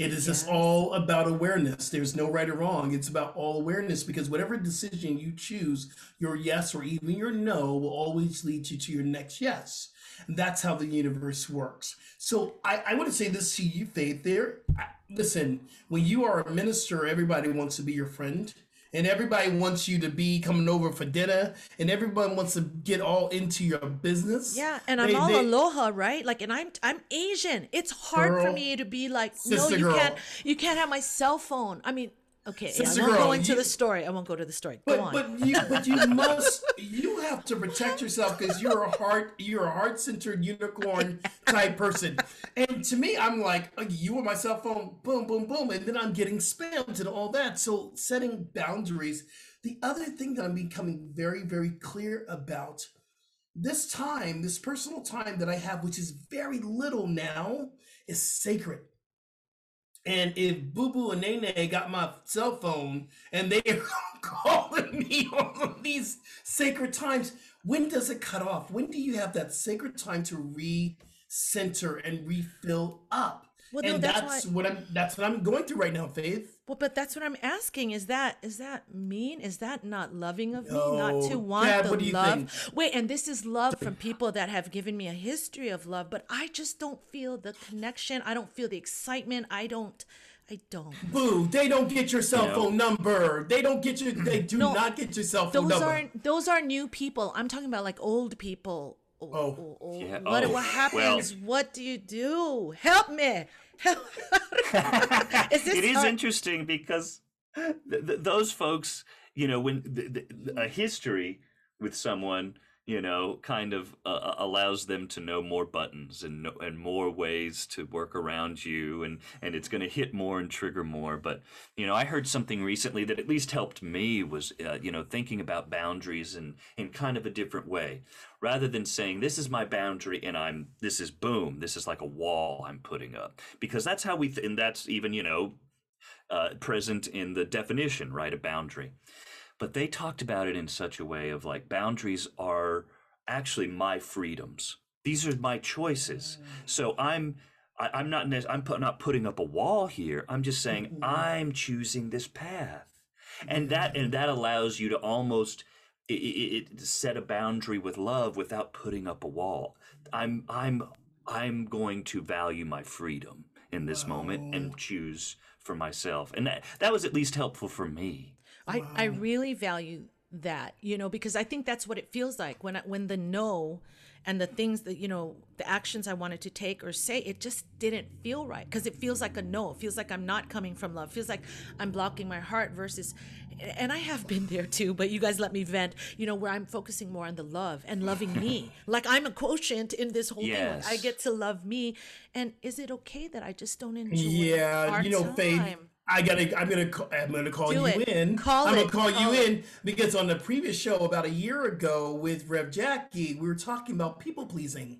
it is just all about awareness. There's no right or wrong. It's about all awareness because whatever decision you choose, your yes or even your no will always lead you to your next yes. And that's how the universe works. So I, I want to say this to you, Faith. There, listen, when you are a minister, everybody wants to be your friend and everybody wants you to be coming over for dinner. And everybody wants to get all into your business. Yeah and i'm all they, aloha right? Like and i'm i'm asian. It's hard girl, for me to be like no you girl. can't you can't have my cell phone. I mean Okay, I won't girl, go into you, the story. I won't go to the story. But, go on. But you, but you must. You have to protect yourself because you're a heart. You're a heart-centered unicorn type person. And to me, I'm like, uh, you on my cell phone, boom, boom, boom, and then I'm getting spammed and all that. So setting boundaries. The other thing that I'm becoming very, very clear about this time, this personal time that I have, which is very little now, is sacred. And if Boo Boo and Nene got my cell phone and they are calling me on these sacred times, when does it cut off? When do you have that sacred time to re-center and refill up? Well, and no, that's, that's why... what I'm that's what I'm going through right now, Faith. Well, but that's what I'm asking. Is that is that mean? Is that not loving of no. me? Not to want Dad, the love. Think? Wait, and this is love from people that have given me a history of love, but I just don't feel the connection. I don't feel the excitement. I don't I don't. Boo! They don't get your cell phone number. They don't get your. They do no, not get your cell phone those number. Aren't, those are new people. I'm talking about like old people. Oh, oh, oh, oh. Yeah. What, oh. what happens? Well. What do you do? Help me! Help. is it is hard? interesting because th- th- those folks, you know, when th- a history with someone you know, kind of uh, uh, allows them to know more buttons and and more ways to work around you, and and it's going to hit more and trigger more. But you know, I heard something recently that at least helped me was uh, you know thinking about boundaries in in kind of a different way, rather than saying this is my boundary and I'm this is boom, this is like a wall I'm putting up because that's how we th- and that's even you know uh, present in the definition, right? A boundary. But they talked about it in such a way of like boundaries are actually my freedoms. These are my choices. Mm. So I'm I, I'm not I'm put, not putting up a wall here. I'm just saying mm-hmm. I'm choosing this path, and mm-hmm. that and that allows you to almost it, it, it set a boundary with love without putting up a wall. I'm I'm I'm going to value my freedom in this moment and oh. choose for myself, and that that was at least helpful for me. I, I really value that, you know, because I think that's what it feels like when I, when the no and the things that you know the actions I wanted to take or say it just didn't feel right because it feels like a no. It feels like I'm not coming from love. It feels like I'm blocking my heart versus and I have been there too, but you guys let me vent, you know, where I'm focusing more on the love and loving me. like I'm a quotient in this whole thing. Yes. Like I get to love me. And is it okay that I just don't enjoy Yeah, you know, Faith. I gotta. I'm gonna. Call, I'm gonna call Do you it. in. Call I'm it. gonna call, Call you it. in because on the previous show about a year ago with Rev Jackie, we were talking about people pleasing,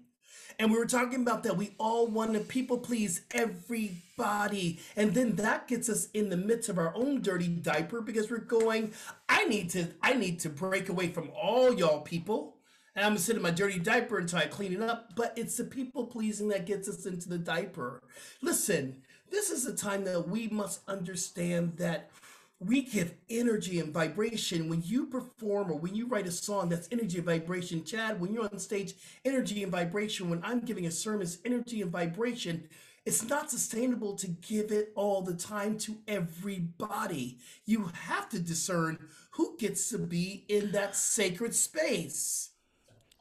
and we were talking about that we all want to people please everybody, and then that gets us in the midst of our own dirty diaper because we're going. I need to. I need to break away from all y'all people. And I'm gonna sit in my dirty diaper until I clean it up. But it's the people pleasing that gets us into the diaper. Listen, this is a time that we must understand that we give energy and vibration. When you perform or when you write a song that's energy and vibration. Chad when you're on stage energy and vibration. When i'm giving a sermon it's energy and vibration. It's not sustainable to give it all the time to everybody. You have to discern who gets to be in that sacred space.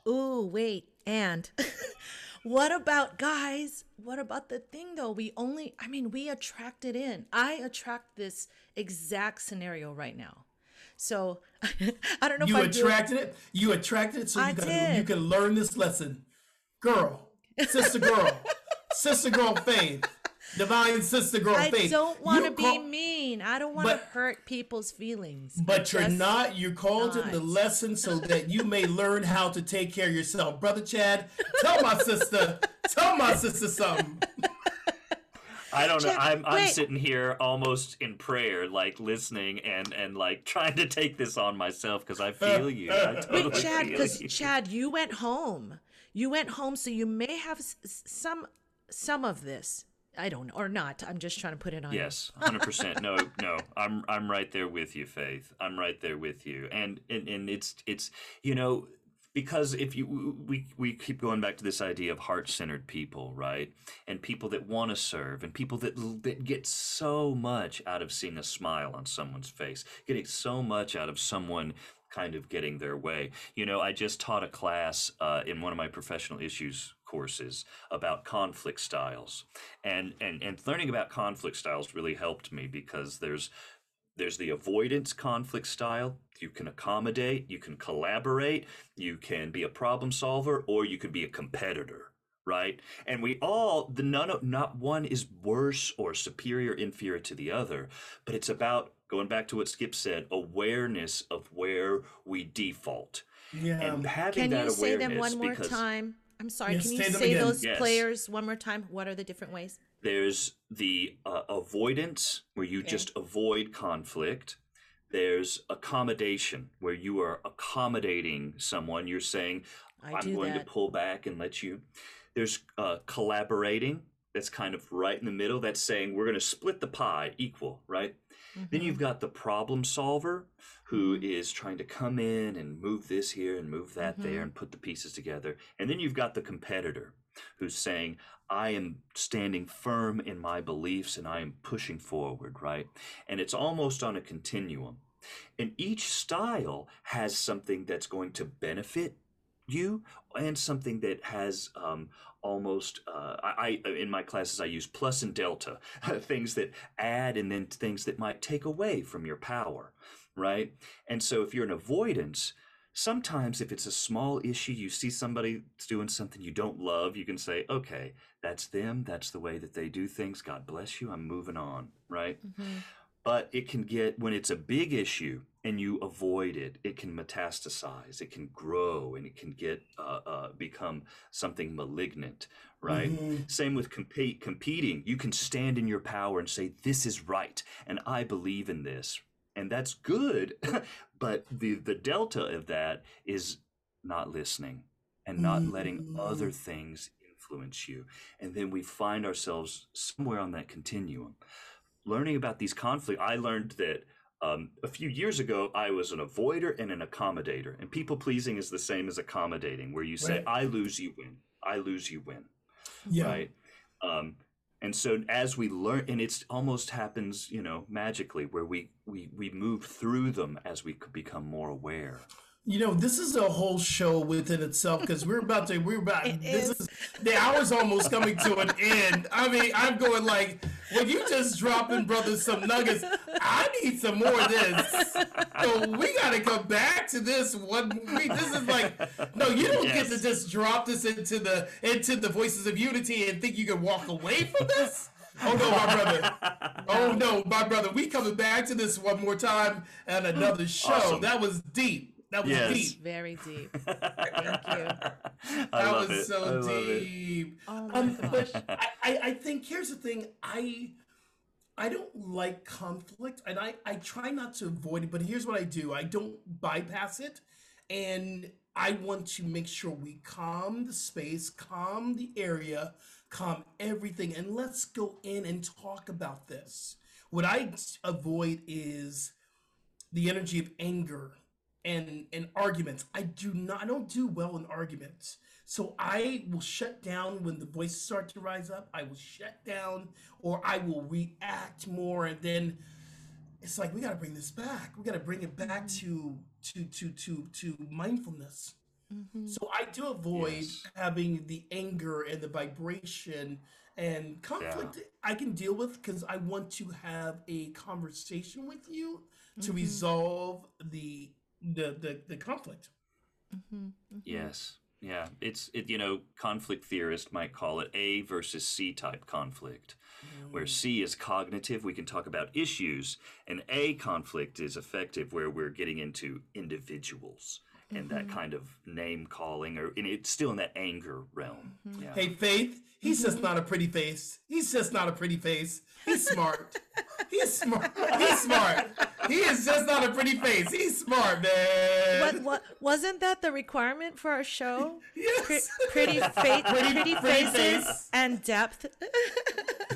Oh wait, and what about guys? What about the thing though? We only, I mean, we attract it in. I attract this exact scenario right now. So I don't know you if doing- attracted it you attracted it so you, gotta, you can learn this lesson girl sister girl sister girl faith divine sister girl I faith don't want to You be call- mean. I don't want to hurt people's feelings. But you're not. You're called in the lesson so that you may learn how to take care of yourself, brother Chad. Tell my sister. Tell my sister something. I don't know. I'm I'm wait. sitting here almost in prayer, like listening and and like trying to take this on myself because I feel you. I totally Wait, Chad, because you. Chad, you went home. You went home, so you may have s- s- some some of this. I don't know, or not. I'm just trying to put it on. Yes, hundred percent. No, no, I'm I'm right there with you, Faith. I'm right there with you, and and and it's it's you know because if you we we keep going back to this idea of heart centered people, right? And people that want to serve, and people that that get so much out of seeing a smile on someone's face, getting so much out of someone kind of getting their way. You know, I just taught a class uh, in one of my professional issues courses about conflict styles, and and and learning about conflict styles really helped me because there's there's the avoidance conflict style. You can accommodate, you can collaborate, you can be a problem solver, or you can be a competitor, right? And we all, the none of, not one is worse or superior, inferior to the other, but it's about going back to what Skip said, awareness of where we default. Yeah. And having Can that you say awareness them one more because time? I'm sorry. Yes, can you say say those Yes. players one more time? What are the different ways? There's the uh, avoidance, where you Okay. just avoid conflict. There's accommodation, where you are accommodating someone. You're saying, I I'm going that. to pull back and let you. There's uh, collaborating. That's kind of right in the middle. That's saying we're going to split the pie equal, right? Then Mm-hmm. you've got the problem solver who is trying to come in and move this here and move that Mm-hmm. there and put the pieces together. And then you've got the competitor who's saying, I am standing firm in my beliefs and I am pushing forward, right? And it's almost on a continuum. And each style has something that's going to benefit you and something that has um, almost uh, I, I in my classes I use plus and delta things that add and then things that might take away from your power right? And so if you're in avoidance sometimes if it's a small issue you see somebody doing something you don't love you can say okay that's them that's the way that they do things god bless you i'm moving on right? But it can get when it's a big issue and you avoid it it can metastasize it can grow and it can get uh, uh, become something malignant right? Mm-hmm. same with compete competing. You can stand in your power and say this is right and i believe in this and that's good but the the delta of that is not listening and not letting other things influence you. And then we find ourselves somewhere on that continuum. Learning about these conflicts i learned that um, a few years ago i was an avoider and an accommodator and people pleasing is the same as accommodating where you say Right. i lose you win. I lose you win. Yeah. right? Um, and so as we learn and it's almost happens you know magically where we we we move through them as we become more aware You know, this is a whole show within itself because we're about to, we're about, It this is. is, the hour's almost coming to an end. I mean, I'm going like, when you just dropping, brothers, some nuggets, I need some more of this. So we got to come back to this one. We, this is like, no, you don't get to just drop this into the, into the voices of unity and think you can walk away from this. Oh no, my brother. Oh no, my brother. We coming back to this one more time and another hmm. show. Awesome. That was deep. That was Yes. deep. Very deep. Thank you. I That love was it. so I love it. deep. Oh my Um, gosh. but I, I, I think here's the thing. I I don't like conflict, and I I try not to avoid it. But here's what I do. I don't bypass it, and I want to make sure we calm the space, calm the area, calm everything, and let's go in and talk about this. What I avoid is the energy of anger and and arguments. I do not I don't do well in arguments. So I will shut down when the voices start to rise up. I will shut down or I will react more and then it's like we got to bring this back. We got to bring it back mm-hmm. to to to to to mindfulness. Mm-hmm. So I do avoid Yes. having the anger and the vibration and conflict. I can deal with because I want to have a conversation with you to mm-hmm. resolve the the the, the conflict. Mm-hmm, mm-hmm. Yes. Yeah. It's it you know, conflict theorist might call it A versus C type conflict. Where mm. C is cognitive, we can talk about issues, and A conflict is affective where we're getting into individuals and that mm-hmm. kind of name calling or and it's still in that anger realm. Yeah. Hey, Faith, he's just not a pretty face. He's just not a pretty face. He's smart. He's smart. He's smart. He is just not a pretty face. He's smart, man. What, what wasn't that the requirement for our show? Yes. Pre- pretty, fa- pretty, pretty faces face. and depth.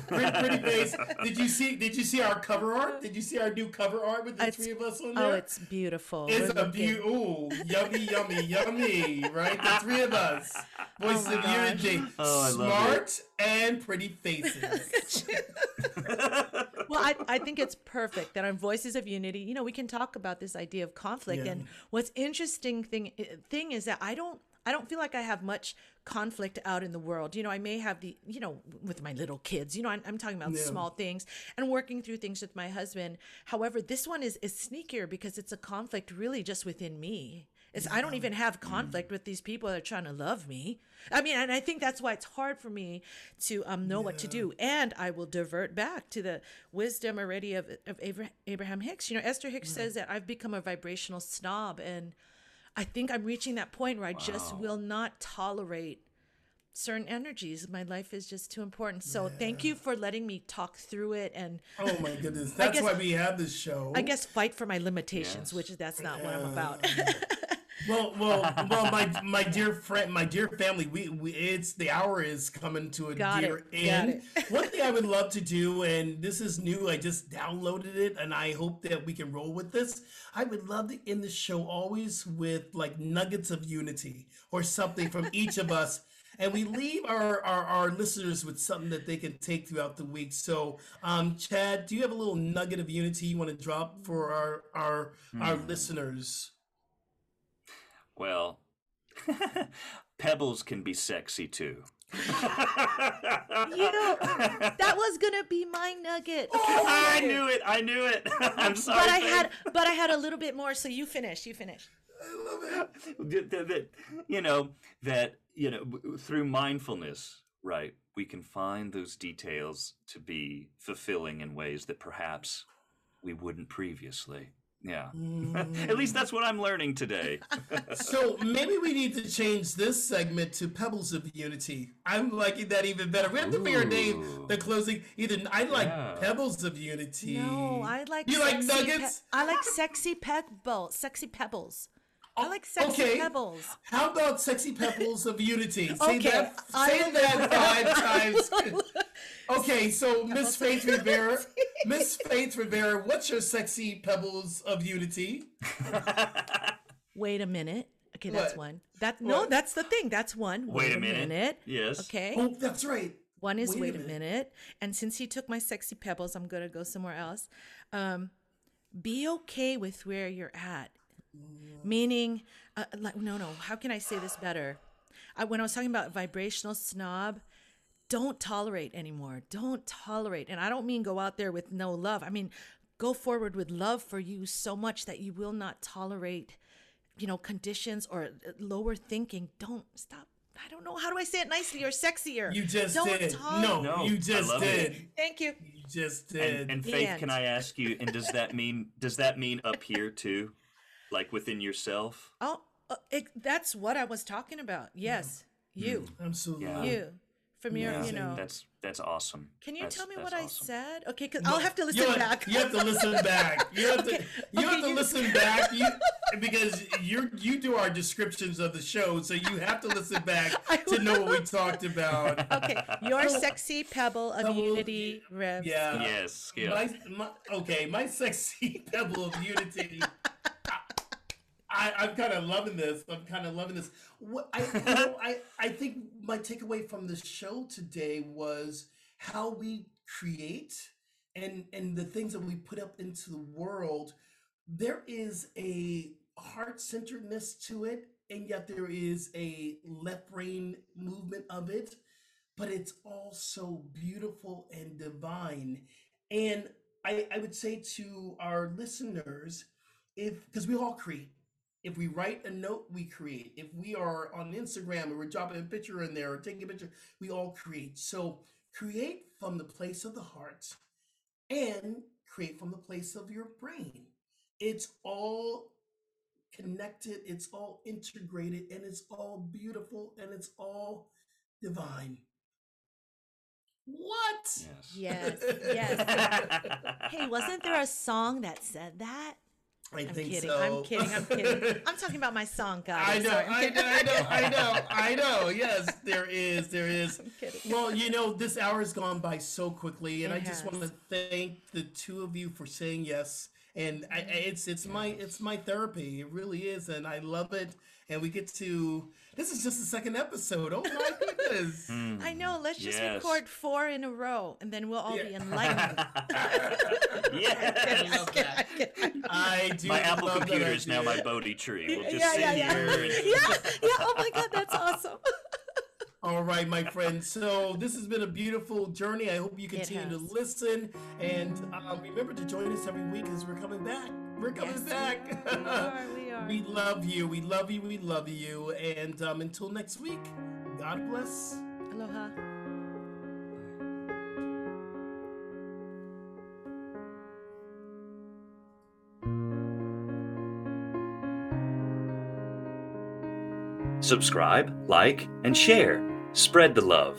pretty, pretty face. Did you see? Did you see our cover art? Did you see our new cover art with the It's- three of us on oh, there? Oh, it's beautiful. It's We're a looking- beauty. Ooh, yummy, yummy, yummy. Right, the three of us. Voices oh my of gosh. unity. Oh, I love Smart and pretty faces. well, I, I think it's perfect that on Voices of Unity, you know, we can talk about this idea of conflict. Yeah. And what's interesting thing eh, thing is that I don't I don't feel like I have much conflict out in the world. You know, I may have the, you know, with my little kids, you know, I'm, I'm talking about Yeah. small things and working through things with my husband. However, this one is, is sneakier because it's a conflict really just within me. It's, I don't even have conflict with these people that are trying to love me. I mean, and I think that's why it's hard for me to um, know what to do. And I will divert back to the wisdom already of, of Abraham Hicks. You know, Esther Hicks says that I've become a vibrational snob. And I think I'm reaching that point where I just will not tolerate certain energies. My life is just too important. So thank you for letting me talk through it and Oh my goodness. That's guess- why we have this show. I guess fight for my limitations, Yes. which is that's not what I'm about. Well, well, well, my my dear friend, my dear family, we, we it's the hour is coming to a Got dear it, end. One thing I would love to do, and this is new, I just downloaded it, and I hope that we can roll with this. I would love to end the show always with like nuggets of unity or something from each of us. And we leave our, our, our listeners with something that they can take throughout the week. So, um, Chad, do you have a little nugget of unity you want to drop for our our our listeners? Well, pebbles can be sexy too. you know, that was gonna be my nugget. I knew it. I knew it. I'm sorry. but I Faith. had but I had a little bit more, so you finish. You finish. that, that- that- you know that you know through mindfulness right we can find those details to be fulfilling in ways that perhaps we wouldn't previously. Yeah. At least mm. that's what I'm learning today. so maybe we need to change this segment to Pebbles of Unity. I'm liking that even better. We have to figure a name. The closing. Either I like Yeah. Pebbles of Unity. No, I like. You like sexy nuggets? Pe- I like sexy pebbles. Sexy pebbles. I Oh, like sexy okay. pebbles. How about Sexy Pebbles of Unity? Say Okay, that. Say will- that five times. Okay, so Miss Faith Rivera, Miss Faith Rivera, what's your sexy pebbles of unity? Wait a minute. Okay, that's What? one. That no, What? that's the thing. That's one. Wait a minute. Yes. Okay. Oh, that's right. One is Wait a wait, a, minute. minute. And since he took my sexy pebbles, I'm gonna go somewhere else. Um, be okay with where you're at. Meaning, uh, like, no, no. How can I say this better? I, when I was talking about vibrational snob, don't tolerate anymore. Don't tolerate, and I don't mean go out there with no love. I mean, go forward with love for you so much that you will not tolerate, you know, conditions or uh, lower thinking. Don't stop. I don't know how do I say it nicely or sexier. You just don't did. tol- no, No, you just did. it. Thank you. You just did. And, and Faith, end. can I ask you? And does that mean does that mean up here too, like within yourself? Oh, uh, it, that's what I was talking about. Yes, you, Absolutely. Yeah. you, from your, Yeah. you know. That's that's awesome. Can you That's- tell me that's what I said? Okay, because No, I'll have to listen you have, back. You have to listen back. You have to. Okay, have to you- listen back. You, because you you do our descriptions of the show, so you have to listen back to know what we talked about. okay, your sexy pebble of Pebble- unity, Rev. Yeah. Yes, Skip. My, my okay, my sexy pebble of unity. I, I'm kind of loving this. I'm kind of loving this. What I, you know, I, I think my takeaway from the show today was how we create and and the things that we put up into the world. There is a heart centeredness to it, and yet there is a left brain movement of it but it's all so beautiful and divine. And I, I would say to our listeners, if because we all create. If we write a note, we create. If we are on Instagram and we're dropping a picture in there or taking a picture, we all create. So create from the place of the heart and create from the place of your brain. It's all connected, it's all integrated, and it's all beautiful and it's all divine. What? Yes, yes. hey, wasn't there a song that said that? I I'm think kidding. so. I'm kidding. I'm kidding. I'm talking about my song, guys. I know, I know, I know, I know, I know. Yes, there is, there is. I'm kidding. Well, you know, this hour has gone by so quickly, and It I just want to thank the two of you for saying yes. And I- it's it's my it's my therapy. It really is, and I love it. And we get to this is just the second episode. Oh my goodness! I know. Let's just Yes. record four in a row, and then we'll all be enlightened. yes. I love that. I do. My Apple love computer is now my idea. Bodhi tree. We'll just yeah, sit yeah, yeah. here and yeah, yeah. Oh my God, that's awesome. All right, my friends. So this has been a beautiful journey. I hope you continue to listen and uh, remember to join us every week as we're coming back. We're coming Yes, back. we are, we are. We love you. We love you. We love you. And um, until next week, God bless. Aloha. subscribe, like, and share. Spread the love.